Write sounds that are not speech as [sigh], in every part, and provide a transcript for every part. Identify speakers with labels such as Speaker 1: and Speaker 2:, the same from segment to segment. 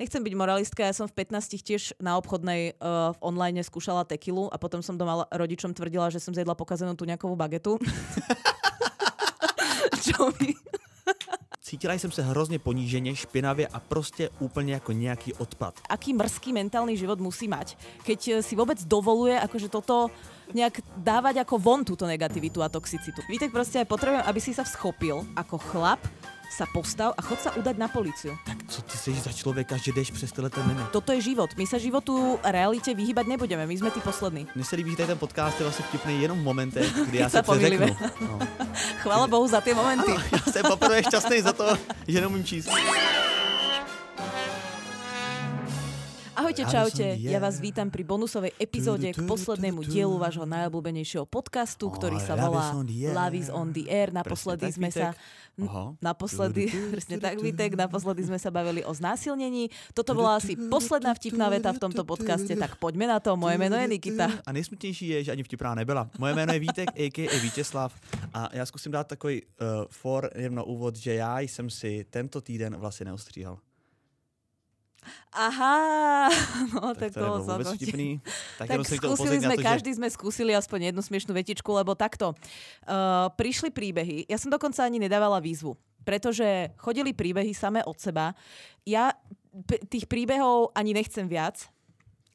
Speaker 1: Nechcem byť moralistka, ja som v 15 tiež na obchodnej uh, v online skúšala tekilu a potom som doma rodičom tvrdila, že som zjedla pokazenú tu nejakú bagetu. [laughs] Čo mi...
Speaker 2: Cítila jsem se hrozně poníženě, špinavě a prostě úplně jako nějaký odpad.
Speaker 1: Aký mrzký mentálny život musí mať, keď eh, si vôbec dovoluje akože toto nejak dávať ako von túto negativitu a toxicitu. Vítek, proste aj potrebujem, aby si sa schopil ako chlap sa postav a chod sa udať na policiu.
Speaker 2: Tak co ty jsi za člověka, že jdeš přes tyhle ten limit?
Speaker 1: Toto je život. My sa životu realite vyhýbať nebudeme. My sme tí poslední.
Speaker 2: Mně se líbí, že ten podcast je vlastně vtipný jenom v momentech, [laughs] kdy já se přeřeknu. No. [laughs]
Speaker 1: Chvála Bohu za tie momenty.
Speaker 2: Já jsem poprvé šťastný za to, že neumím číst.
Speaker 1: Ahojte,
Speaker 2: Ja
Speaker 1: čaute.
Speaker 2: som.
Speaker 1: Ja vás vítam pri bonusovej epizóde k poslednému dielu vášho najobľúbenejšieho podcastu, ktorý sa volá. Love is on the air. Naposledy sme sa... Naposledy, presne tak, Vítek, naposledy sme sa bavili o znásilnení. Toto bola asi posledná vtipná veta v tomto podcaste, tak poďme na to. Moje meno je Nikita.
Speaker 2: A nejsmutnější je, že ani vtipná nebyla. Moje jméno je Vítek, a.k.a. Vítězslav. A já zkusím dát takový uh, for jen na úvod, že já jsem si tento týden vlasy neostříhal.
Speaker 1: Aha, [laughs] no
Speaker 2: Tak
Speaker 1: tak,
Speaker 2: to
Speaker 1: to celkom-
Speaker 2: vtipný. [laughs] Tak,
Speaker 1: Tak skúsili sme,
Speaker 2: to,
Speaker 1: každý sme skúsili aspoň jednu smiešnú vetičku, lebo takto. Uh, prišli príbehy, ja som dokonca ani nedávala výzvu, pretože chodili príbehy samé od seba. Ja p- tých príbehov ani nechcem viac.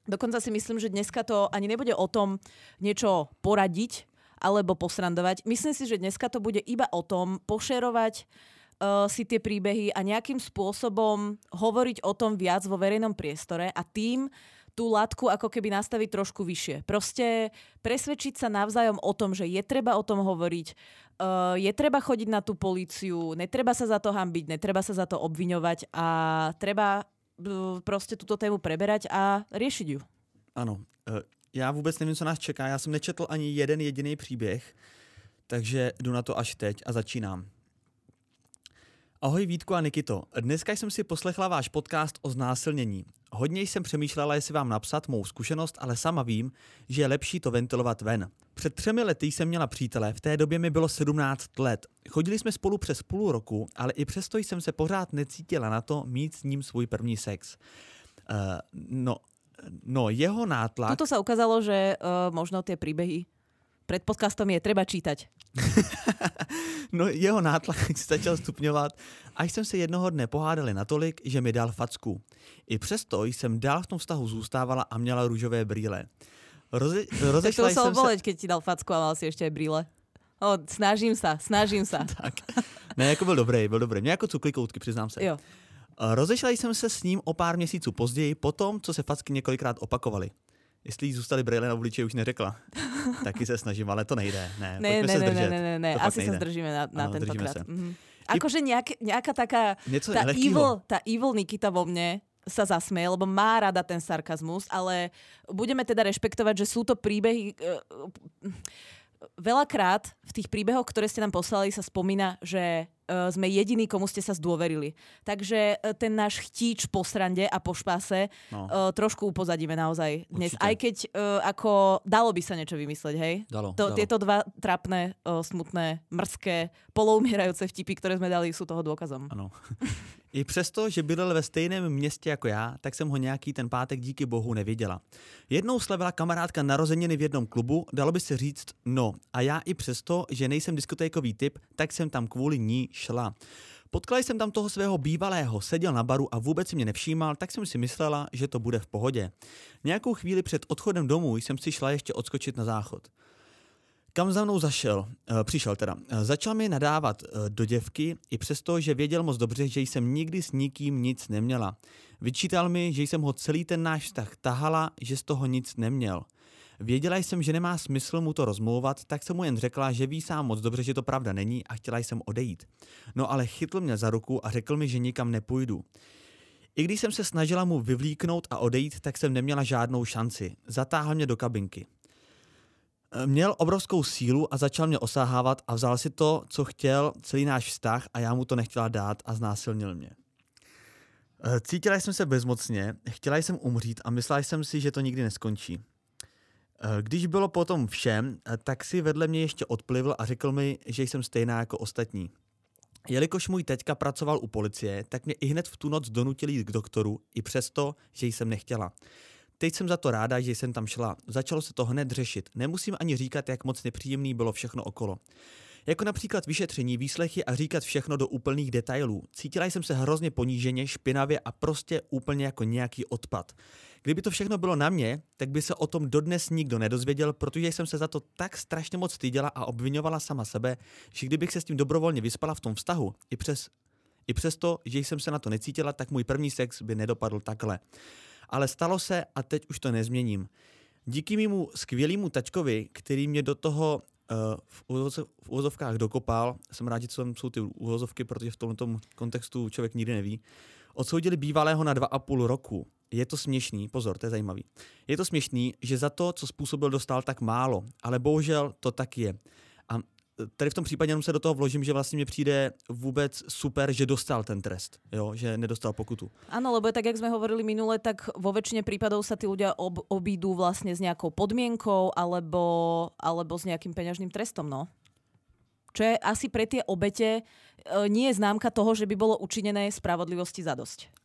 Speaker 1: Dokonca si myslím, že dneska to ani nebude o tom niečo poradiť alebo posrandovať. Myslím si, že dneska to bude iba o tom pošerovať uh, si tie príbehy a nejakým spôsobom hovoriť o tom viac vo verejnom priestore a tým tú latku ako keby nastaviť trošku vyššie. Proste presvedčiť sa navzájom o tom, že je treba o tom hovoriť, uh, je treba chodiť na tú políciu, netreba sa za to hambiť, netreba sa za to obviňovať a treba uh, proste túto tému preberať a riešiť ju.
Speaker 2: Ano, eh, já vůbec nevím, co nás čeká. Já jsem nečetl ani jeden jediný příběh, takže jdu na to až teď a začínám. Ahoj Vítku a Nikito. Dneska jsem si poslechla váš podcast o znásilnění. Hodně jsem přemýšlela, jestli vám napsat mou zkušenost, ale sama vím, že je lepší to ventilovat ven. Před třemi lety jsem měla přítele, v té době mi bylo 17 let. Chodili jsme spolu přes půl roku, ale i přesto jsem se pořád necítila na to mít s ním svůj první sex. Uh, no, no, jeho nátlak...
Speaker 1: Tuto sa ukázalo, že uh, možno tie príbehy pred podcastom je treba čítať. [laughs]
Speaker 2: No jeho nátlak [laughs] se začal stupňovat, až jsem se jednoho dne pohádali natolik, že mi dal facku. I přesto jsem dál v tom vztahu zůstávala a měla růžové brýle. Roze, [laughs]
Speaker 1: Tak to
Speaker 2: rozešla
Speaker 1: muselo
Speaker 2: jsem se...
Speaker 1: boleť, keď ti dal facku a mal si ešte aj brýle. O, snažím sa, snažím sa. [laughs]
Speaker 2: Tak. Ne, jako byl dobrý, byl dobrý. Mě jako cukli koutky, přiznám se.
Speaker 1: Jo.
Speaker 2: Rozešla jsem se s ním o pár měsíců později, po tom, co se facky několikrát opakovaly. Jestli jí zůstaly brýle na obličeji, už neřekla. [laughs] Taky se snažím, ale to nejde. Ne,
Speaker 1: Ne, ne,
Speaker 2: se
Speaker 1: ne, ne, ne, ne, ne. Asi
Speaker 2: nejde.
Speaker 1: zdržíme na, na
Speaker 2: zdržíme
Speaker 1: tentokrát. Mhm. Akože nejak, nejaká taká,
Speaker 2: Něco
Speaker 1: tá
Speaker 2: lehkýho.
Speaker 1: evil, tá evil Nikita vo mne sa zasmeje, lebo má rada ten sarkazmus, ale budeme teda rešpektovať, že sú to príbehy... eh, Veľakrát v tých príbehoch, ktoré ste nám poslali, sa spomína, že uh, sme jediní, komu ste sa zdôverili. Takže uh, ten náš chtíč po srande a po špáse
Speaker 2: No.
Speaker 1: uh, trošku upozadíme naozaj dnes.
Speaker 2: Určite.
Speaker 1: Aj keď ako dalo by sa niečo vymysleť, hej?
Speaker 2: Dalo,
Speaker 1: to,
Speaker 2: dalo.
Speaker 1: Tieto dva trapné, smutné, mrzké, poloumierajúce vtipy, ktoré sme dali, sú toho dôkazom.
Speaker 2: Ano. [laughs] I přesto, že bydlel ve stejném městě jako já, tak jsem ho nějaký ten pátek díky bohu neviděla. Jednou slavila kamarádka narozeniny v jednom klubu, dalo by se říct no. A já i přesto, že nejsem diskotékový typ, tak jsem tam kvůli ní šla. Potkala jsem tam toho svého bývalého, seděl na baru a vůbec si mě nevšímal, tak jsem si myslela, že to bude v pohodě. Nějakou chvíli před odchodem domů jsem si šla ještě odskočit na záchod. Kam za mnou zašel, e, přišel teda. E, Začal mi nadávat e, do děvky, i přesto, že věděl moc dobře, že jsem nikdy s nikým nic neměla. Vyčítal mi, že jsem ho celý ten náš vztah tahala, že z toho nic neměl. Věděla jsem, že nemá smysl mu to rozmlouvat, tak jsem mu jen řekla, že ví sám moc dobře, že to pravda není a chtěla jsem odejít. No ale chytl mě za ruku a řekl mi, že nikam nepůjdu. I když jsem se snažila mu vyvlíknout a odejít, tak jsem neměla žádnou šanci. Zatáhl mě do kabinky. Měl obrovskou sílu a začal mě osahávat a vzal si to, co chtěl, celý náš vztah a já mu to nechtěla dát a znásilnil mě. Cítila jsem se bezmocně, chtěla jsem umřít a myslela jsem si, že to nikdy neskončí. Eh, Když bylo potom všem, eh, tak si vedle mě ještě odplivl a řekl mi, že jsem stejná jako ostatní. Jelikož můj teďka pracoval u policie, tak mě i hned v tu noc donutili jít k doktoru, i přesto, že jsem nechtěla. Teď jsem za to ráda, že jsem tam šla. Začalo se to hned řešit. Nemusím ani říkat, jak moc nepříjemný bylo všechno okolo. Jako například vyšetření, výslechy a říkat všechno do úplných detailů. Cítila jsem se hrozně poníženě, špinavě a prostě úplně jako nějaký odpad. Kdyby to všechno bylo na mě, tak by se o tom dodnes nikdo nedozvěděl, protože jsem se za to tak strašně moc styděla a obvinovala sama sebe, že kdybych se s tím dobrovolně vyspala v tom vztahu, i přes i přesto, že jsem se na to necítila, tak můj první sex by nedopadl takhle. Ale stalo se a teď už to nezměním. Díky mému skvělému tačkovi, který mě do toho uh, v úvozovkách dokopal, jsem rád, že jsou ty úvozovky, protože v tomto kontextu člověk nikdy neví, odsoudili bývalého na dva a půl roku. Je to směšný, pozor, to je zajímavý. Je to směšný, že za to, co způsobil, dostal tak málo, ale bohužel to tak je. Tady v tom případě jenom se do toho vložím, že vlastně mi přijde vůbec super, že dostal ten trest, jo? že nedostal pokutu.
Speaker 1: Áno, lebo tak, jak sme hovorili minule, tak vo väčšine prípadov sa tí ľudia ob, obídú vlastne s nejakou podmienkou alebo, alebo s nejakým peňažným trestom, no. Čo je asi pre tie obete e, nie je známka toho, že by bolo učinené spravodlivosti zadosť.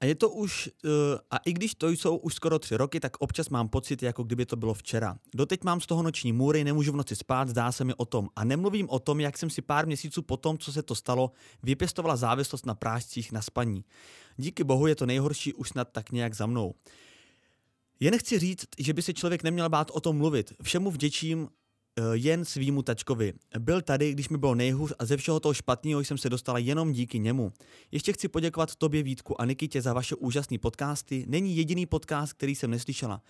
Speaker 2: A je to už, uh, a i když to jsou už skoro tři roky, tak občas mám pocit, jako kdyby to bylo včera. Doteď mám z toho noční můry, nemůžu v noci spát, zdá se mi o tom. A nemluvím o tom, jak jsem si pár měsíců po tom, co se to stalo, vypěstovala závislost na prášcích na spaní. Díky bohu je to nejhorší už snad tak nějak za mnou. Jen chci říct, že by se člověk neměl bát o tom mluvit. Všemu vděčím jen svýmu tačkovi. Byl tady, když mi bylo nejhůř a ze všeho toho špatného jsem se dostala jenom díky němu. Ještě chci poděkovat tobě Vítku a Nikitě za vaše úžasné podcasty. Není jediný podcast, který jsem neslyšela.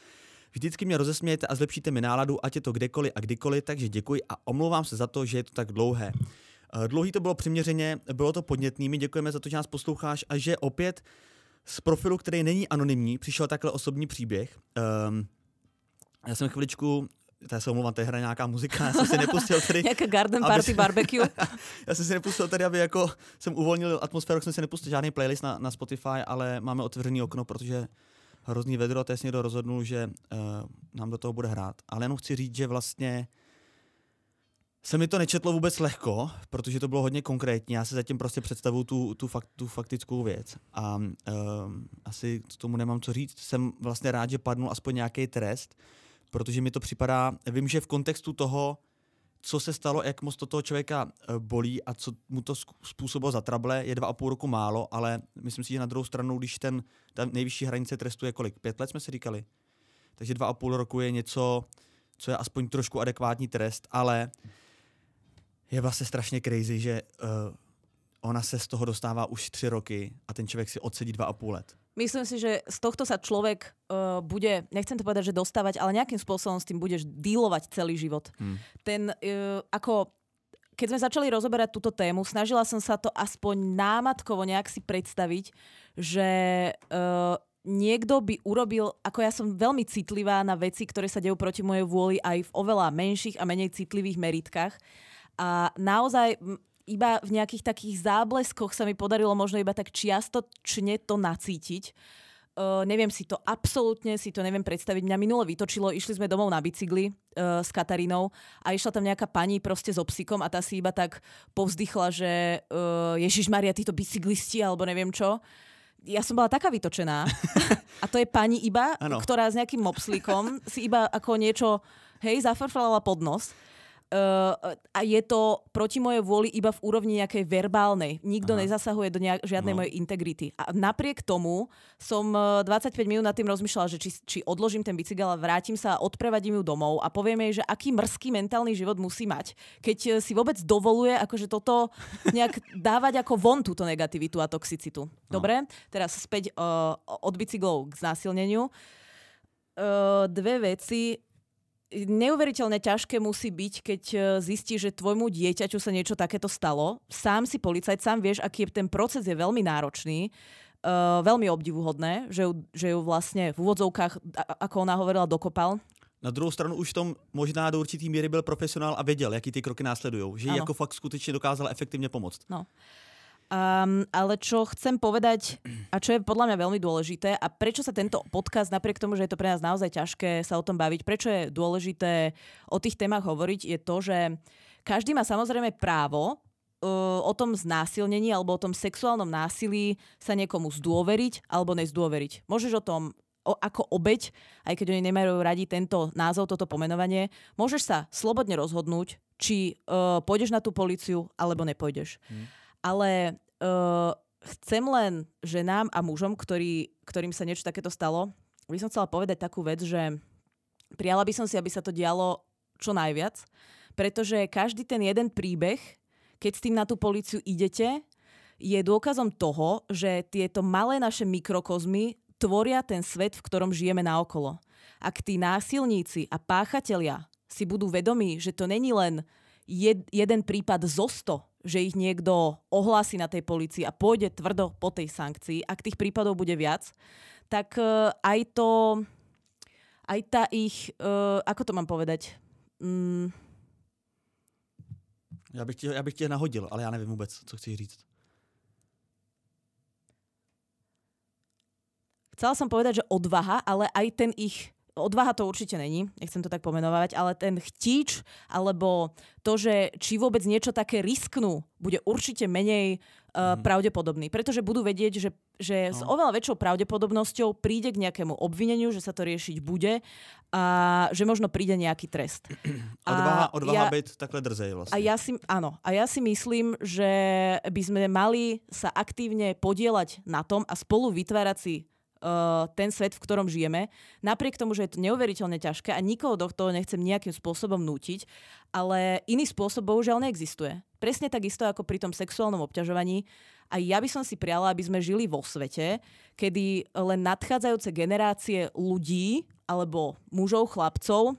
Speaker 2: Vždycky mě rozesmějete a zlepšíte mi náladu, ať je to kdekoliv a kdykoliv, takže děkuji a omlouvám se za to, že je to tak dlouhé. Eh, dlouhý to bylo přiměřeně, bylo to podnětný, my děkujeme za to, že nás posloucháš a že opět z profilu, který není anonymní, přišel takhle osobní příběh. Um, já jsem chviličku já se omlouvám, tady hraje nějaká muzika, já jsem si nepustil tady... [laughs]
Speaker 1: Nějaká garden party aby, barbecue. [laughs]
Speaker 2: já jsem si nepustil tady, aby jako jsem uvolnil atmosféru, jsem si nepustil žádný playlist na, na Spotify, ale máme otevřený okno, protože hrozný vedro a teď někdo rozhodnul, že uh, nám do toho bude hrát. Ale jenom chci říct, že vlastně se mi to nečetlo vůbec lehko, protože to bylo hodně konkrétní. Já se zatím prostě představuju tu, tu, fakt, tu faktickou věc. A uh, asi k tomu nemám co říct. Jsem vlastně rád, že padnul aspoň nějaký trest, protože mi to připadá, vím, že v kontextu toho, co se stalo, jak moc to toho člověka eh, bolí a co mu to způsobilo za trable, je dva a půl roku málo, ale myslím si, že na druhou stranu, když ten, ta nejvyšší hranice trestu je kolik? Pět let jsme si říkali? Takže dva a půl roku je něco, co je aspoň trošku adekvátní trest, ale je vlastně strašně crazy, že uh, ona se z toho dostává už tři roky a ten člověk si odsedí dva a půl let.
Speaker 1: Myslím si, že z tohto sa človek uh, bude, nechcem to povedať, že dostávať, ale nejakým spôsobom s tým budeš dílovať celý život. Hmm. Ten, uh, ako keď sme začali rozoberať túto tému, snažila som sa to aspoň námatkovo nejak si predstaviť, že uh, niekto by urobil, ako ja som veľmi citlivá na veci, ktoré sa dejú proti mojej vôli aj v oveľa menších a menej citlivých meritkách. A naozaj iba v nejakých takých zábleskoch sa mi podarilo možno iba tak čiastočne to nacítiť. Uh, neviem si to, absolútne si to neviem predstaviť. Mňa minule vytočilo, išli sme domov na bicykli uh, s Katarínou a išla tam nejaká pani proste so psíkom a tá si iba tak povzdychla, že uh, Ježiš Maria, títo bicyklisti alebo neviem čo. Ja som bola taká vytočená. [laughs] a to je pani iba, ano. ktorá s nejakým mopslíkom si iba ako niečo, hej, zafrflala pod nos. Uh, a je to proti mojej vôli iba v úrovni nejakej verbálnej. Nikto Aha. nezasahuje do nejak, žiadnej no. mojej integrity. A napriek tomu som 25 e, minút nad tým rozmýšľala, že či, či odložím ten bicykel a vrátim sa a odprevadím ju domov a poviem jej, že aký mrzký mentálny život musí mať, keď e, si vôbec dovoluje akože toto nejak [laughs] dávať ako von túto negativitu a toxicitu. No. Dobre? Teraz späť uh, od bicyklov k znásilneniu. Uh, dve veci neuveriteľne ťažké musí byť, keď e, zistí, že tvojmu dieťaťu sa niečo takéto stalo. Sám si policajt, sám vieš, aký je ten proces je veľmi náročný, uh, veľmi obdivuhodné, že ju, že ju vlastne v úvodzovkách, ako ona hovorila, dokopal.
Speaker 2: Na druhou stranu už v tom možná do určitý míry byl profesionál a věděl, jaký ty kroky následují. Že ano. jako fakt skutečně dokázal efektivně pomoct.
Speaker 1: No. Um, ale čo chcem povedať, a čo je podľa mňa veľmi dôležité, a prečo sa tento podcast, napriek tomu, že je to pre nás naozaj ťažké sa o tom baviť, prečo je dôležité o tých témach hovoriť, je to, že každý má samozrejme právo uh, o tom znásilnení alebo o tom sexuálnom násilí sa niekomu zdôveriť alebo nezdôveriť. Môžeš o tom o, ako obeď, aj keď oni nemajú radi tento názov, toto pomenovanie, môžeš sa slobodne rozhodnúť, či uh, pôjdeš na tú policiu alebo nepôjdeš. Hmm. Ale uh, chcem len ženám a mužom, ktorý, ktorým sa niečo takéto stalo, by som chcela povedať takú vec, že prijala by som si, aby sa to dialo čo najviac, pretože každý ten jeden príbeh, keď s tým na tú policiu idete, je dôkazom toho, že tieto malé naše mikrokozmy tvoria ten svet, v ktorom žijeme naokolo. Ak tí násilníci a páchatelia si budú vedomí, že to není len jed, jeden prípad zo sto, že ich niekto ohlási na tej policii a pôjde tvrdo po tej sankcii, ak tých prípadov bude viac, tak uh, aj to, aj tá ich, uh, ako to mám povedať, mm,
Speaker 2: já bych, tě, já bych tě nahodil, ale já nevím vůbec, co chci říct.
Speaker 1: Chcela som povedať, že odvaha, ale aj ten ich odvaha to určite není, nechcem to tak pomenovať, ale ten chtíč, alebo to, že či vôbec niečo také risknú, bude určite menej uh, mm. pravdepodobný. Pretože budú vedieť, že, že no. s oveľa väčšou pravdepodobnosťou príde k nejakému obvineniu, že sa to riešiť bude a že možno príde nejaký trest. [clears throat]
Speaker 2: Odvaha, odvaha ja, byť takhle drzej vlastne.
Speaker 1: A ja si, áno, a ja si myslím, že by sme mali sa aktívne podielať na tom a spolu vytvárať si ten svet, v ktorom žijeme. Napriek tomu, že je to neuveriteľne ťažké a nikoho do toho nechcem nejakým spôsobom nútiť, ale iný spôsob bohužiaľ neexistuje. Presne takisto ako pri tom sexuálnom obťažovaní. A ja by som si priala, aby sme žili vo svete, kedy len nadchádzajúce generácie ľudí alebo mužov, chlapcov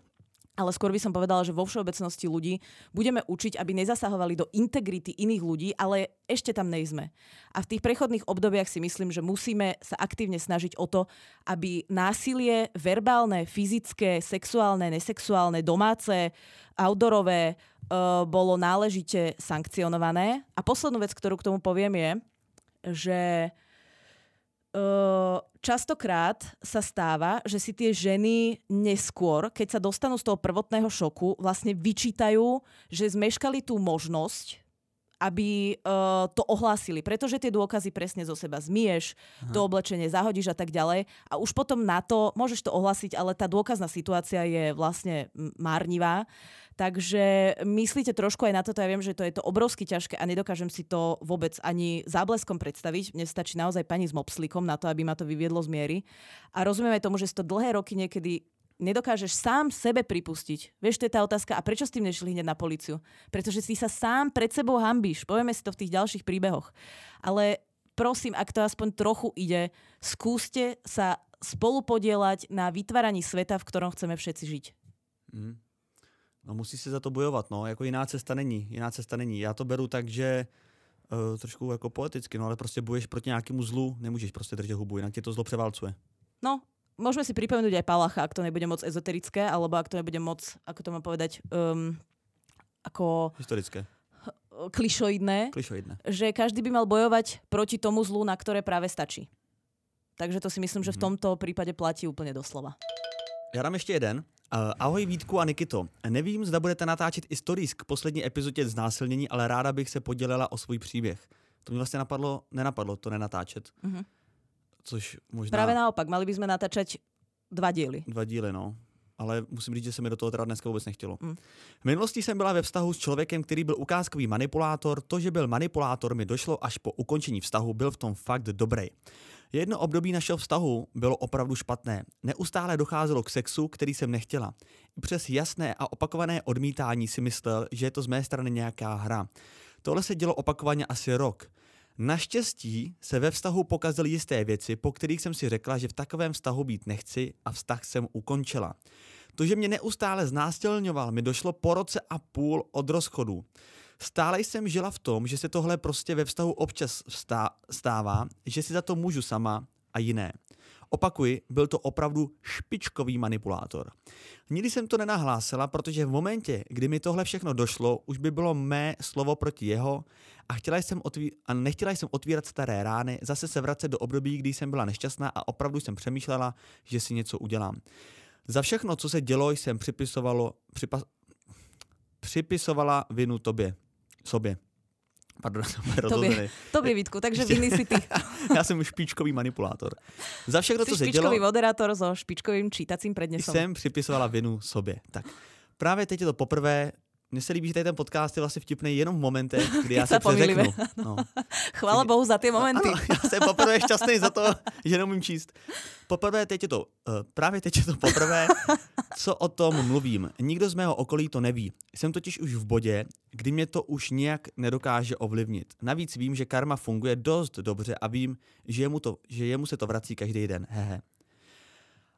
Speaker 1: ale skôr by som povedala, že vo všeobecnosti ľudí budeme učiť, aby nezasahovali do integrity iných ľudí, ale ešte tam nejsme. A v tých prechodných obdobiach si myslím, že musíme sa aktívne snažiť o to, aby násilie verbálne, fyzické, sexuálne, nesexuálne, domáce, outdoorové uh, bolo náležite sankcionované. A poslednú vec, ktorú k tomu poviem je, že častokrát sa stáva, že si tie ženy neskôr, keď sa dostanú z toho prvotného šoku, vlastne vyčítajú, že zmeškali tú možnosť aby uh, to ohlásili, pretože tie dôkazy presne zo seba zmieš, Aha. to oblečenie zahodíš a tak ďalej a už potom na to môžeš to ohlásiť, ale tá dôkazná situácia je vlastne márnivá. Takže myslíte trošku aj na toto, ja viem, že to je to obrovsky ťažké a nedokážem si to vôbec ani zábleskom predstaviť. Mne stačí naozaj pani s mopslikom na to, aby ma to vyviedlo z miery. A rozumiem aj tomu, že si to dlhé roky niekedy nedokážeš sám sebe pripustiť. Vieš, to je tá otázka, a prečo s tým nešli hneď na policiu? Pretože si sa sám pred sebou hambíš. Povieme si to v tých ďalších príbehoch. Ale prosím, ak to aspoň trochu ide, skúste sa spolupodielať na vytváraní sveta, v ktorom chceme všetci žiť. Mm.
Speaker 2: No musí se za to bojovat, no, jako jiná cesta není, jiná cesta není. Já to beru tak, že uh, trošku jako poeticky, no ale prostě boješ proti nějakému zlu, nemůžeš prostě držet hubu, jinak tě to zlo převálcuje.
Speaker 1: No, môžeme si pripomenúť aj Palacha, ak to nebude moc ezoterické, alebo ak to nebude moc, ako to mám povedať, um, ako...
Speaker 2: Historické.
Speaker 1: Klišoidné,
Speaker 2: klišoidné.
Speaker 1: Že každý by mal bojovať proti tomu zlu, na ktoré práve stačí. Takže to si myslím, že v mhm. tomto prípade platí úplne doslova.
Speaker 2: Já dám ještě jeden. Uh, ahoj Vítku a Nikito. Nevím, zda budete natáčet i stories k poslední epizodě znásilnění, ale ráda bych se podělila o svůj příběh. To mě vlastně napadlo, nenapadlo to nenatáčet. Uh-huh což možná...
Speaker 1: Práve naopak, mali by sme natáčať dva díly.
Speaker 2: Dva díly, no. Ale musím říct, že se mi do toho teda dneska vůbec nechtělo. Mm. V minulosti jsem byla ve vztahu s člověkem, který byl ukázkový manipulátor. To, že byl manipulátor, mi došlo až po ukončení vztahu, byl v tom fakt dobrý. Jedno období našeho vztahu bylo opravdu špatné. Neustále docházelo k sexu, který jsem nechtěla. I přes jasné a opakované odmítání si myslel, že je to z mé strany nějaká hra. Tohle se dělo opakovaně asi rok. Naštěstí se ve vztahu pokazily jisté věci, po kterých jsem si řekla, že v takovém vztahu být nechci a vztah jsem ukončila. To, že mě neustále znásilňoval, mi došlo po roce a půl od rozchodu. Stále jsem žila v tom, že se tohle prostě ve vztahu občas stává, že si za to můžu sama a jiné. Opakuji, byl to opravdu špičkový manipulátor. Nikdy jsem to nenahlásila, protože v momentě, kdy mi tohle všechno došlo, už by bylo mé slovo proti jeho a, chtěla jsem otví- a nechtěla jsem otvírat staré rány, zase se vracet do období, kdy jsem byla nešťastná a opravdu jsem přemýšlela, že si něco udělám. Za všechno, co se dělo, jsem připisovalo, připa- připisovala vinu tobě, sobě. Pardon, [laughs]
Speaker 1: Tobě,
Speaker 2: rozhozený.
Speaker 1: tobě Vítku, takže vinný si ty. [laughs]
Speaker 2: Já jsem špičkový manipulátor. Za všechno,
Speaker 1: Si
Speaker 2: co se
Speaker 1: špičkový
Speaker 2: dělo,
Speaker 1: moderátor so špičkovým čítacím prednesom.
Speaker 2: jsem připisovala vinu sobě. Tak právě teď je to poprvé, mně se líbí, že tady ten podcast je vlastně vtipný jenom v momentech, [laughs] kdy já se přeřeknu. No. [laughs]
Speaker 1: Chvála Bohu za tie momenty.
Speaker 2: Ano, já jsem poprvé šťastný za to, že neumím číst. Poprvé teď je to, uh, právě teď je to poprvé, co o tom mluvím. Nikdo z mého okolí to neví. Jsem totiž už v bodě, kdy mě to už nějak nedokáže ovlivnit. Navíc vím, že karma funguje dost dobře a vím, že jemu, to, že jemu se to vrací každý den. Hehe.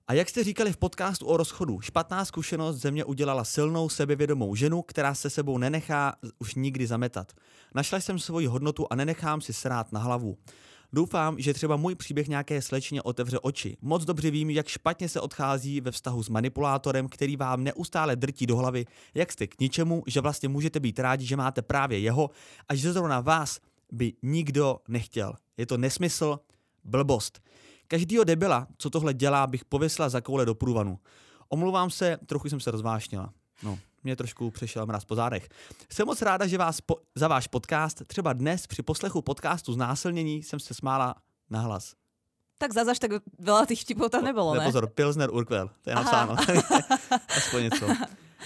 Speaker 2: A jak jste říkali v podcastu o rozchodu, špatná zkušenost ze mě udělala silnou sebevědomou ženu, která se sebou nenechá už nikdy zametat. Našla jsem svoji hodnotu a nenechám si srát na hlavu. Doufám, že třeba můj příběh nějaké slečně otevře oči. Moc dobře vím, jak špatně se odchází ve vztahu s manipulátorem, který vám neustále drtí do hlavy, jak jste k ničemu, že vlastně můžete být rádi, že máte právě jeho a že zrovna vás by nikdo nechtěl. Je to nesmysl, blbost. Každýho debila, co tohle dělá, bych pověsila za koule do průvanu. Omlouvám se, trochu jsem se rozvášnila. No, mě trošku přešel mraz po zádech. Jsem moc ráda, že vás po, za váš podcast, třeba dnes při poslechu podcastu Znásilnění jsem se smála na hlas.
Speaker 1: Tak zase tak veľa tých vtipov tam nebolo,
Speaker 2: Ne,
Speaker 1: ne?
Speaker 2: pozor, Pilsner Urquell, to je
Speaker 1: Aha.
Speaker 2: napsáno. [laughs] Aspoň něco.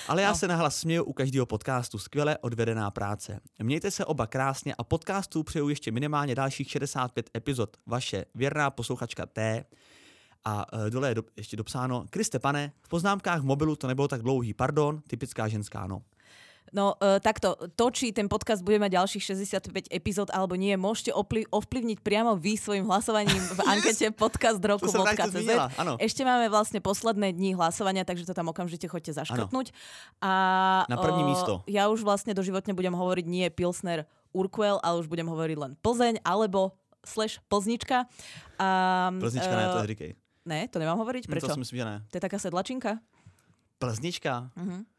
Speaker 2: Ale já
Speaker 1: No.
Speaker 2: se nahlas směju u každého podcastu. Skvěle odvedená práce. Mějte se oba krásně a podcastu přeju ještě minimálně dalších 65 epizod. Vaše věrná posluchačka T. A e, dole je do, ještě dopsáno, Kriste pane, v poznámkách v mobilu to nebylo tak dlouhý, pardon, typická ženská, no.
Speaker 1: No uh, takto, to, či ten podcast bude mať ďalších 65 epizód alebo nie, môžete opli- ovplyvniť priamo vy svojim hlasovaním v [laughs] ankete podcast roku.
Speaker 2: Ano.
Speaker 1: Ešte máme vlastne posledné dni hlasovania, takže to tam okamžite chodte zaškrtnúť. A
Speaker 2: Na první
Speaker 1: o,
Speaker 2: místo.
Speaker 1: Ja už vlastne doživotne budem hovoriť nie Pilsner Urquell, ale už budem hovoriť len Plzeň alebo slash Plznička. A,
Speaker 2: Plznička, ne, to neříkej.
Speaker 1: Ne, to nemám hovoriť? Prečo?
Speaker 2: To si myslím, že ne.
Speaker 1: To je taká sedlačinka?
Speaker 2: Plznička?
Speaker 1: Mhm.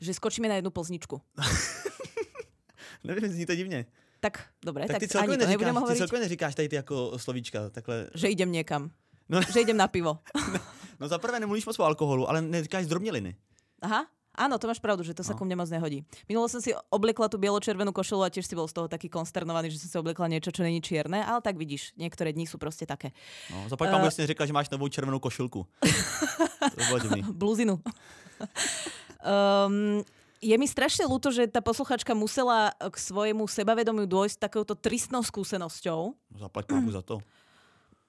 Speaker 1: Že skočíme na jednu Plzničku. [laughs]
Speaker 2: Nevím, zní to divně.
Speaker 1: Tak, dobre,
Speaker 2: Tak
Speaker 1: tak,
Speaker 2: ty
Speaker 1: ani
Speaker 2: celkově,
Speaker 1: to nebudem
Speaker 2: neříkáš, ty
Speaker 1: hovoriť.
Speaker 2: celkově neříkáš tady ty jako slovíčka, takhle.
Speaker 1: Že idem niekam.
Speaker 2: No,
Speaker 1: Že idem na pivo. [laughs]
Speaker 2: no za prvé nemluvíš moc o alkoholu, ale neříkáš drobněliny.
Speaker 1: Aha, áno, to máš pravdu, že to sa
Speaker 2: No.
Speaker 1: ku mne moc nehodí. Minulo som si obliekla tú bielo-červenú košelu a tiež si bol z toho taký konsternovaný, že som si obliekla niečo, čo není čierne, ale tak vidíš, niektoré dni sú proste také.
Speaker 2: No, zaplať uh,
Speaker 1: Eh.
Speaker 2: uh, řekla, že máš novou červenou košilku. [laughs] to divný.
Speaker 1: Bluzinu. Um, je mi strašne ľúto, že tá posluchačka musela k svojemu sebavedomiu dôjsť takouto tristnou skúsenosťou.
Speaker 2: No, zaplať pánu za to.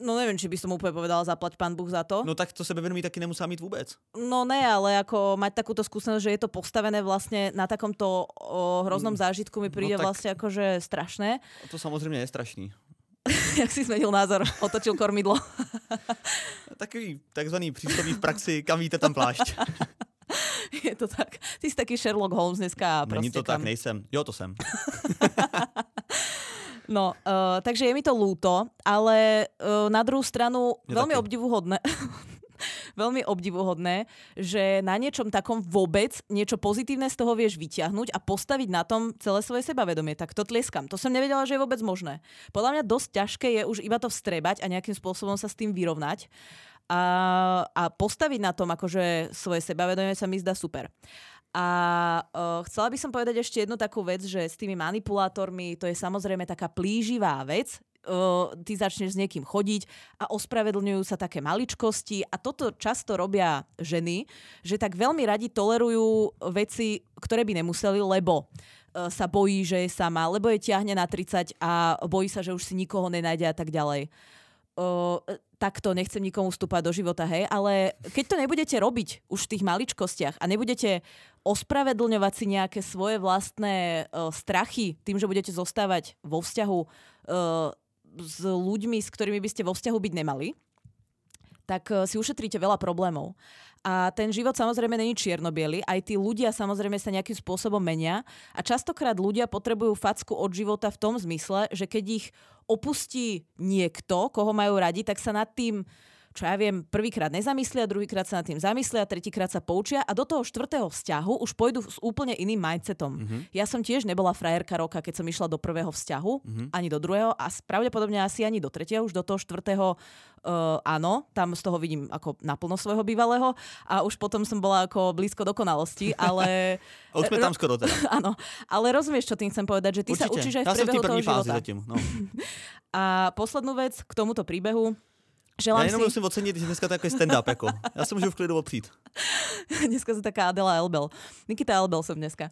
Speaker 1: No neviem, či by som úplne povedala zaplať pán Boh za to.
Speaker 2: No tak to sebevědomí taky nemusela mít vůbec.
Speaker 1: No ne, ale ako mať takúto skúsenosť, že je to postavené vlastne na takomto o, hroznom zážitku mi príde
Speaker 2: tak-
Speaker 1: vlastne akože strašné.
Speaker 2: To samozřejmě je strašný. [laughs]
Speaker 1: Jak si zmenil názor, otočil kormidlo. [laughs]
Speaker 2: Takový takzvaný přísloví v praxi, kam víte tam plášť. [laughs] [laughs]
Speaker 1: je to tak. Ty si taký Sherlock Holmes dneska.
Speaker 2: Není to tak,
Speaker 1: kam-
Speaker 2: nejsem. Jo, to jsem. [laughs]
Speaker 1: No, uh, takže je mi to lúto, ale uh, na druhú stranu
Speaker 2: Mne
Speaker 1: veľmi
Speaker 2: taky.
Speaker 1: obdivuhodné. [laughs] veľmi obdivuhodné, že na niečom takom vôbec niečo pozitívne z toho vieš vyťahnuť a postaviť na tom celé svoje sebavedomie. Tak to tlieskam. To som nevedela, že je vôbec možné. Podľa mňa dosť ťažké je už iba to vstrebať a nejakým spôsobom sa s tým vyrovnať. A, a postaviť na tom akože svoje sebavedomie sa mi zdá super. A uh, chcela by som povedať ešte jednu takú vec, že s tými manipulátormi to je samozrejme taká plíživá vec. Uh, ty začneš s niekým chodiť a ospravedlňujú sa také maličkosti a toto často robia ženy, že tak veľmi radi tolerujú veci, ktoré by nemuseli, lebo uh, sa bojí, že je sama, lebo je ťahne na 30 a bojí sa, že už si nikoho nenájde a tak ďalej o, takto nechcem nikomu vstúpať do života, hej, ale keď to nebudete robiť už v tých maličkostiach a nebudete ospravedlňovať si nejaké svoje vlastné o, strachy tým, že budete zostávať vo vzťahu o, s ľuďmi, s ktorými by ste vo vzťahu byť nemali, tak e, si ušetríte veľa problémov. A ten život samozrejme není čierno-biely, aj tí ľudia samozrejme sa nejakým spôsobom menia a častokrát ľudia potrebujú facku od života v tom zmysle, že keď ich opustí niekto, koho majú radi, tak sa nad tým čo ja viem, prvýkrát nezamyslia, druhýkrát sa nad tým zamyslia, tretíkrát sa poučia a do toho štvrtého vzťahu už pôjdu s úplne iným mindsetom.
Speaker 2: Mhm.
Speaker 1: Ja som tiež nebola frajerka roka, keď som išla do prvého vzťahu,
Speaker 2: Mhm.
Speaker 1: ani do druhého a pravdepodobne asi ani do tretieho, už do toho štvrtého uh, áno, tam z toho vidím ako naplno svojho bývalého a už potom som bola ako blízko dokonalosti, [laughs] ale
Speaker 2: A už sme tam skoro teda. [laughs]
Speaker 1: áno, ale rozumieš, čo tým chcem povedať, že ty sa
Speaker 2: Určite.
Speaker 1: učíš aj v
Speaker 2: ja
Speaker 1: priebehu toho života.
Speaker 2: zatím. No. [laughs]
Speaker 1: A poslednú vec k tomuto príbehu.
Speaker 2: Já
Speaker 1: Želám
Speaker 2: jenom
Speaker 1: si...
Speaker 2: musím ocenit, že dneska to je takový stand-up. Jako. Já se můžu v klidu opřít. [laughs]
Speaker 1: dneska som taká Adela Elbel. Nikita Elbel som dneska.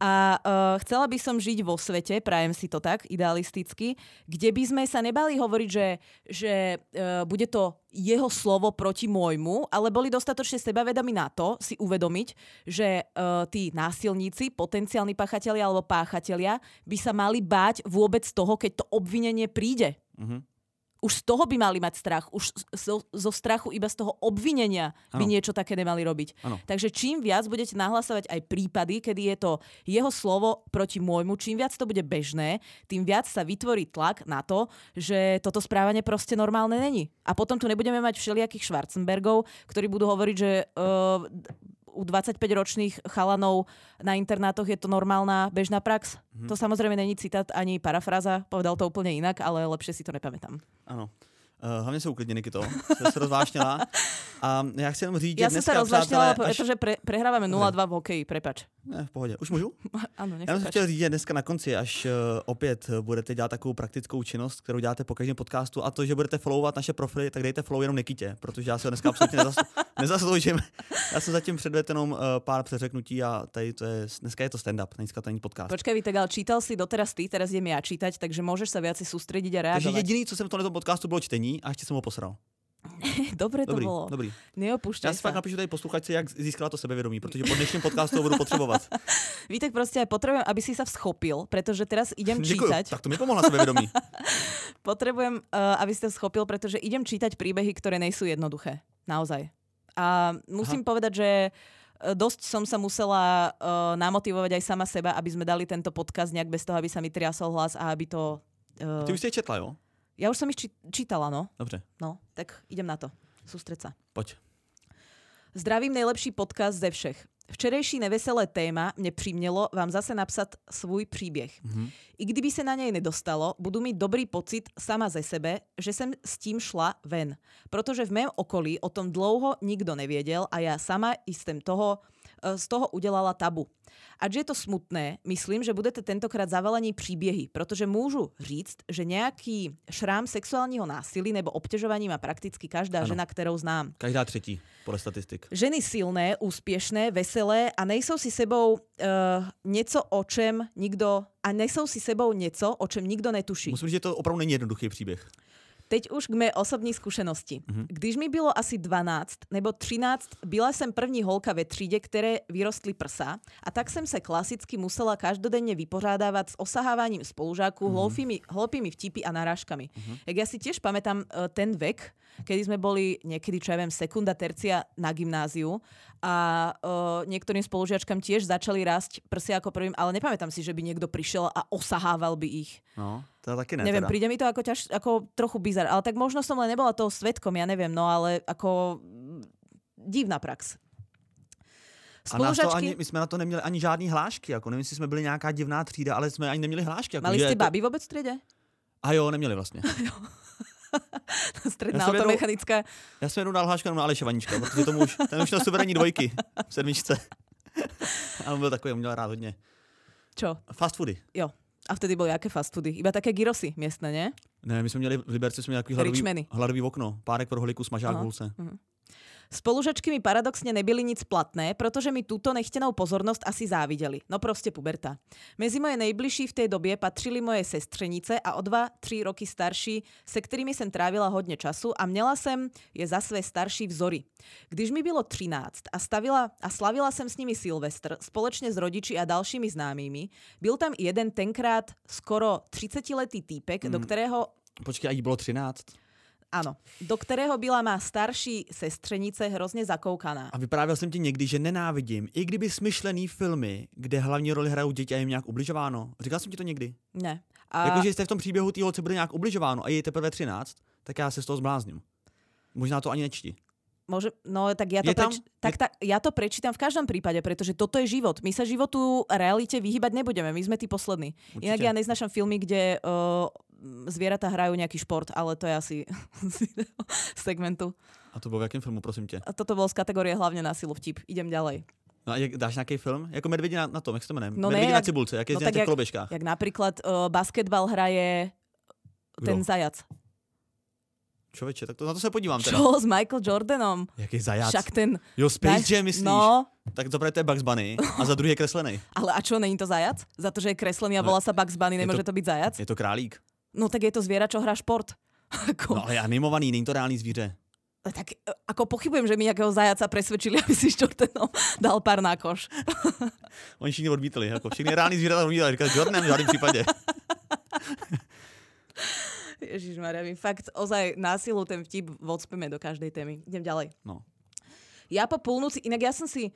Speaker 1: A uh, chcela by som žiť vo svete, prajem si to tak, idealisticky, kde by sme sa nebali hovoriť, že, že uh, bude to jeho slovo proti môjmu, ale boli dostatočne sebavedomí na to si uvedomiť, že uh, tí násilníci, potenciálni páchatelia alebo páchatelia by sa mali báť vôbec toho, keď to obvinenie príde.
Speaker 2: Mhm.
Speaker 1: Už z toho by mali mať strach. Už zo, zo strachu iba z toho obvinenia by
Speaker 2: Áno.
Speaker 1: niečo také nemali robiť.
Speaker 2: Áno.
Speaker 1: Takže čím viac budete nahlasovať aj prípady, kedy je to jeho slovo proti môjmu, čím viac to bude bežné, tým viac sa vytvorí tlak na to, že toto správanie proste normálne není. A potom tu nebudeme mať všelijakých Schwarzenbergov, ktorí budú hovoriť, že uh, u 25-ročných chalanov na internátoch je to normálna bežná prax.
Speaker 2: Mhm.
Speaker 1: To samozrejme není citát ani parafráza, povedal to úplne inak, ale lepšie si to nepamätám.
Speaker 2: Ano. Uh, hlavně se uklidně, Nikito. Jsi se rozvášnila. A já chci jenom říct, že
Speaker 1: Ja som
Speaker 2: dneska,
Speaker 1: sa rozvášnila,
Speaker 2: až...
Speaker 1: pretože pre, prehrávame 0-2 v hokeji, prepač.
Speaker 2: Ne, v pohodě. Už můžu? [laughs]
Speaker 1: Áno, nech
Speaker 2: Já jsem chtěl říct, že dneska na konci, až uh, opět budete dělat takovou praktickou činnost, kterou děláte po každém podcastu, a to, že budete followovat naše profily, tak dejte follow jenom Nikitě, protože já si ho dneska absolutně nezas- [laughs] nezasloužím. Já jsem zatím předvedl jenom uh, pár přeřeknutí a tady to je, dneska je to stand-up, dneska to není podcast.
Speaker 1: Počkaj, Vitek, ale čítal si doteraz ty, teraz idem ja čítať, takže môžeš sa viac sústrediť a
Speaker 2: Takže
Speaker 1: reagovať.
Speaker 2: jediný, co jsem v tomto podcastu, bylo čtení a ještě jsem ho posral. [laughs]
Speaker 1: Dobre to
Speaker 2: Dobrý,
Speaker 1: bolo.
Speaker 2: dobrý.
Speaker 1: Neopúšťaj
Speaker 2: Já si
Speaker 1: sa.
Speaker 2: fakt napíšu tady posluchačce, jak získala to sebevědomí, protože po dnešním podcastu ho budu potřebovat. [laughs]
Speaker 1: Vítek, proste aj potrebujem, aby si sa vschopil, pretože teraz idem [laughs]
Speaker 2: Děkuju,
Speaker 1: čítať.
Speaker 2: tak to mi pomohla sebevědomí.
Speaker 1: Potrebujem, uh, aby si sa schopil, pretože idem čítať príbehy, ktoré nejsú jednoduché. Naozaj. A musím Aha. povedať, že eh, dosť som sa musela uh, namotivovať aj sama seba, aby sme dali tento podcast nejak bez toho, aby sa mi triasol hlas a aby to... Uh,
Speaker 2: Ty už je četla, jo?
Speaker 1: Ja už som ich či- čítala, no.
Speaker 2: Dobře,
Speaker 1: No, tak idem na to. Sústreď sa.
Speaker 2: pojď.
Speaker 1: Zdravím nejlepší podcast ze všech. Včerejší neveselé téma mě přimělo vám zase napsat svůj příběh.
Speaker 2: Mhm.
Speaker 1: I kdyby se na něj nedostalo, budu mít dobrý pocit sama ze sebe, že jsem s tím šla ven. Protože v mém okolí o tom dlouho nikdo nevěděl a já sama jsem toho, z toho udělala tabu. Ač je to smutné, myslím, že budete tentokrát zavalení příběhy, protože můžu říct, že nějaký šrám sexuálního násilí nebo obtěžování má prakticky každá
Speaker 2: Ano.
Speaker 1: žena, kterou znám.
Speaker 2: Každá třetí, podle statistik.
Speaker 1: Ženy silné, úspěšné, veselé a nejsou si sebou uh, něco, o čem nikdo a nesou si sebou něco, o čem nikdo netuší.
Speaker 2: Musím říct, že to opravdu není jednoduchý příběh.
Speaker 1: Teď už k mé osobní zkušenosti.
Speaker 2: Mhm.
Speaker 1: Když mi bylo asi 12 nebo 13, byla jsem první holka ve třídě, které vyrostly prsa a tak jsem se klasicky musela každodenně vypořádávat s osaháváním spolužáků,
Speaker 2: Mhm.
Speaker 1: hloupými, hloupými vtipy a narážkami. Jak ja si tiež pamätám eh, ten vek, kedy sme boli niekedy, čo ja viem, sekunda, tercia na gymnáziu a uh, niektorým spolužiačkám tiež začali rásť prsia ako prvým, ale nepamätám si, že by niekto prišiel a osahával by ich.
Speaker 2: No, to taky ne.
Speaker 1: Neviem,
Speaker 2: teda.
Speaker 1: príde mi to ako, ťaž, ako trochu bizar, ale tak možno som len nebola toho svetkom, ja neviem, no ale ako mm, divná prax.
Speaker 2: A nás to
Speaker 1: Spolužačky,
Speaker 2: ani, my jsme na to neměli ani žádný hlášky, jako nevím, jestli jsme byli nějaká divná třída, ale jsme ani neměli hlášky. Jako,
Speaker 1: mali
Speaker 2: že
Speaker 1: ste
Speaker 2: to-
Speaker 1: baby vôbec v triede?
Speaker 2: A jo, neměli vlastně. [laughs] [laughs] Som jednou-
Speaker 1: automechanická.
Speaker 2: Já jsem jednou dal jenom na Aleše Vanička, protože tomu už, ten už měl suverénní dvojky v sedmičce. [laughs] A on byl takový, on měl rád hodně.
Speaker 1: Čo?
Speaker 2: Fast foody.
Speaker 1: Jo. A vtedy boli aké fast foody? Iba také gyrosy miestne, nie?
Speaker 2: Ne, my jsme měli v Liberci jsme měli takový hladový, hladový okno. Párek pro holiku, smažák v hulce.
Speaker 1: Spolužačky mi paradoxne nebyli nic platné, protože mi túto nechtěnou pozornosť asi závideli. No proste puberta. Mezi moje nejbližší v tej době patřili moje sestřenice a o dva, tři roky starší, se kterými jsem trávila hodně času a měla jsem je za své starší vzory. Když mi bylo 13 a, stavila, a slavila jsem s nimi Silvestr společně s rodiči a dalšími známými, byl tam jeden tenkrát skoro 30-letý týpek, do
Speaker 2: Mm.
Speaker 1: kterého
Speaker 2: Počkej, a jí bylo 13.
Speaker 1: Áno, do ktorého byla má starší sestřenice hrozně zakoukaná.
Speaker 2: A vyprávěl jsem ti někdy, že nenávidím, i kdyby smyšlený filmy, kde hlavní roli hrajou děti a jim nějak ubližováno. Říkal jsem ti to někdy?
Speaker 1: Ne.
Speaker 2: A... Jakože jste v tom příběhu té holce bude nějak ubližováno a je teprve 13, tak já se z toho zblázním. Možná to ani nečti.
Speaker 1: Môže, no tak ja to,
Speaker 2: Je tam-
Speaker 1: preč, tak, tak, ja to prečítam v každom prípade, pretože toto je život. My sa životu realite vyhybať nebudeme, my sme tí poslední.
Speaker 2: Určite.
Speaker 1: Inak ja neznašam filmy, kde uh, zvieratá hrajú nejaký šport, ale to je asi [laughs] z segmentu.
Speaker 2: A to bylo v jakém filmu, prosím tě?
Speaker 1: A toto bolo z kategórie hlavne násilu vtip. Idem ďalej.
Speaker 2: No a jak, dáš nějaký film? Jako Medvědi na, na tom, jak se to jmenuje?
Speaker 1: No ne,
Speaker 2: Medvědi na
Speaker 1: jak-
Speaker 2: cibulce, jak
Speaker 1: no
Speaker 2: jezdí
Speaker 1: tak
Speaker 2: na
Speaker 1: jak-. Jak napríklad uh, basketbal hraje ten
Speaker 2: Kdo?
Speaker 1: zajac.
Speaker 2: Člověče, tak to, na to se podívám teda.
Speaker 1: Čo s Michael Jordanom?
Speaker 2: Jaký zajac?
Speaker 1: Však ten...
Speaker 2: Jo, Space Jam myslíš?
Speaker 1: No,
Speaker 2: Tak prvé to je Bugs Bunny a za druhý je kreslený. [laughs]
Speaker 1: ale a čo, není to zajac? Za to, že je kreslený a volá sa Bugs Bunny, nemôže
Speaker 2: to-
Speaker 1: to byť zajac?
Speaker 2: Je to králík.
Speaker 1: No tak je to zviera, čo hrá šport. [laughs] Ako-
Speaker 2: No ale animovaný, není to reálný zvíře.
Speaker 1: Tak e, ako pochybujem, že mi nejakého zajaca presvedčili, [laughs] aby si Jordanom dal pár na koš.
Speaker 2: Oni všichni odmítli, jako všechny reální zvířata odmítali. Říkali, Jordanem v žádném případě.
Speaker 1: Ježišmarja, my fakt ozaj násilu ten vtip vocpeme do každej témy. Idem ďalej.
Speaker 2: No.
Speaker 1: Ja po púlnoci, inak ja som si,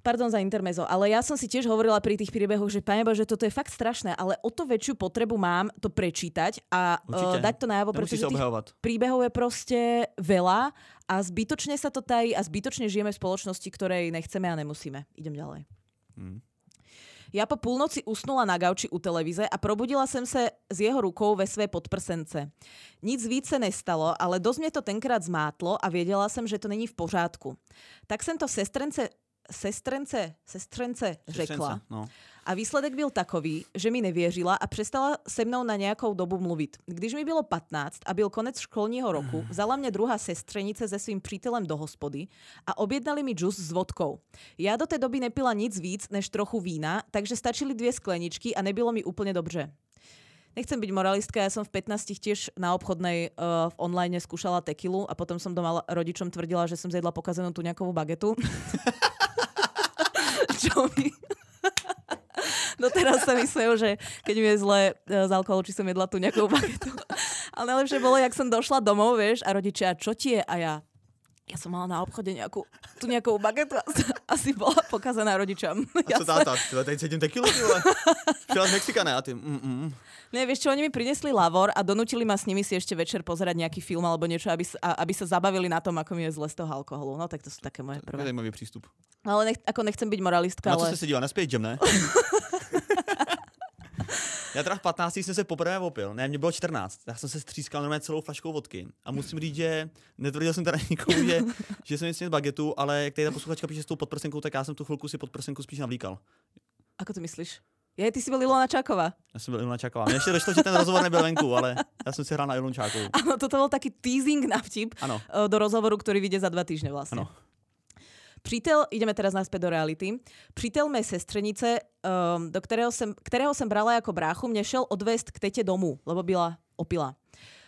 Speaker 1: pardon za intermezo, ale ja som si tiež hovorila pri tých príbehoch, že pane Bože, toto je fakt strašné, ale o to väčšiu potrebu mám to prečítať a
Speaker 2: Určite.
Speaker 1: uh, dať to najavo, pretože tých príbehov je proste veľa a zbytočne sa to tají a zbytočne žijeme v spoločnosti, ktorej nechceme a nemusíme. Idem ďalej.
Speaker 2: Hm.
Speaker 1: Ja po půlnoci usnula na gauči u televize a probudila jsem se s jeho rukou ve své podprsence. Nic více nestalo, ale dosť mě to tenkrát zmátlo a věděla jsem, že to není v pořádku. Tak jsem to sestrence, sestrence, sestrence řekla.
Speaker 2: No.
Speaker 1: A výsledek byl takový, že mi nevěřila a přestala se mnou na nějakou dobu mluvit. Když mi bylo 15 a byl konec školního roku, vzala mě druhá sestřenice se svým přítelem do hospody a objednali mi džus s vodkou. Já do té doby nepila nic víc než trochu vína, takže stačily dvě skleničky a nebylo mi úplně dobře. Nechcem byť moralistka, ja som v 15 tiež na obchodnej uh, v online skúšala tekilu a potom som doma rodičom tvrdila, že som zjedla pokazenú tuňakovú bagetu. [laughs] [laughs] Čo mi... [laughs] Doteraz sa myslejú, že keď mi je zle e, z alkoholu, či som jedla tu nejakú bagetu. [laughs] Ale najlepšie bolo, jak som došla domov, vieš, a rodičia, čo ti je? A ja, ja som mala na obchode nejakú, tu nejakú bagetu a asi bola pokazaná rodičom.
Speaker 2: A [laughs] co táta? Tyhle, tady cítím tekilu, ty vole. Přijela z Mexika, ne? A ty, mm, mm.
Speaker 1: Nie, vieš čo, oni mi prinesli lavor a donútili ma s nimi si ešte večer pozerať nejaký film alebo niečo, aby, a, aby sa zabavili na tom, ako mi je zle z toho alkoholu. No tak to sú také moje prvé.
Speaker 2: zajímavý přístup.
Speaker 1: Ale nech, ako nechcem byť moralistka,
Speaker 2: Na co
Speaker 1: ale...
Speaker 2: jste se díval? Na Space Jam, ne? [laughs] Já teda v 15 jsem se poprvé opil, ne, mě bylo 14, já jsem se střískal normálně celou flaškou vodky. A musím říct, že netvrdil jsem teda [laughs] nikomu, že, že jsem z bagetu, ale jak tady ta posluchačka píše s tou podprsenkou, tak já jsem tu chvilku si podprsenku spíš navlíkal.
Speaker 1: Ako to myslíš? Je, ty si byl Ilona Čáková.
Speaker 2: Já jsem byl Ilona Čáková. Mně ještě došlo, že ten rozhovor nebyl venku, ale já jsem si hrál na Ilonu Čákovou.
Speaker 1: Áno, toto bol taký teasing na vtip
Speaker 2: Ano,
Speaker 1: e, do rozhovoru, ktorý vyjde za dva týždne vlastne.
Speaker 2: Áno.
Speaker 1: Přítel, ideme teraz naspäť do reality. Přítel mé sestřenice, um, do kterého jsem, kterého jsem brala jako bráchu, mě šel odvést k tete domů, lebo byla opila.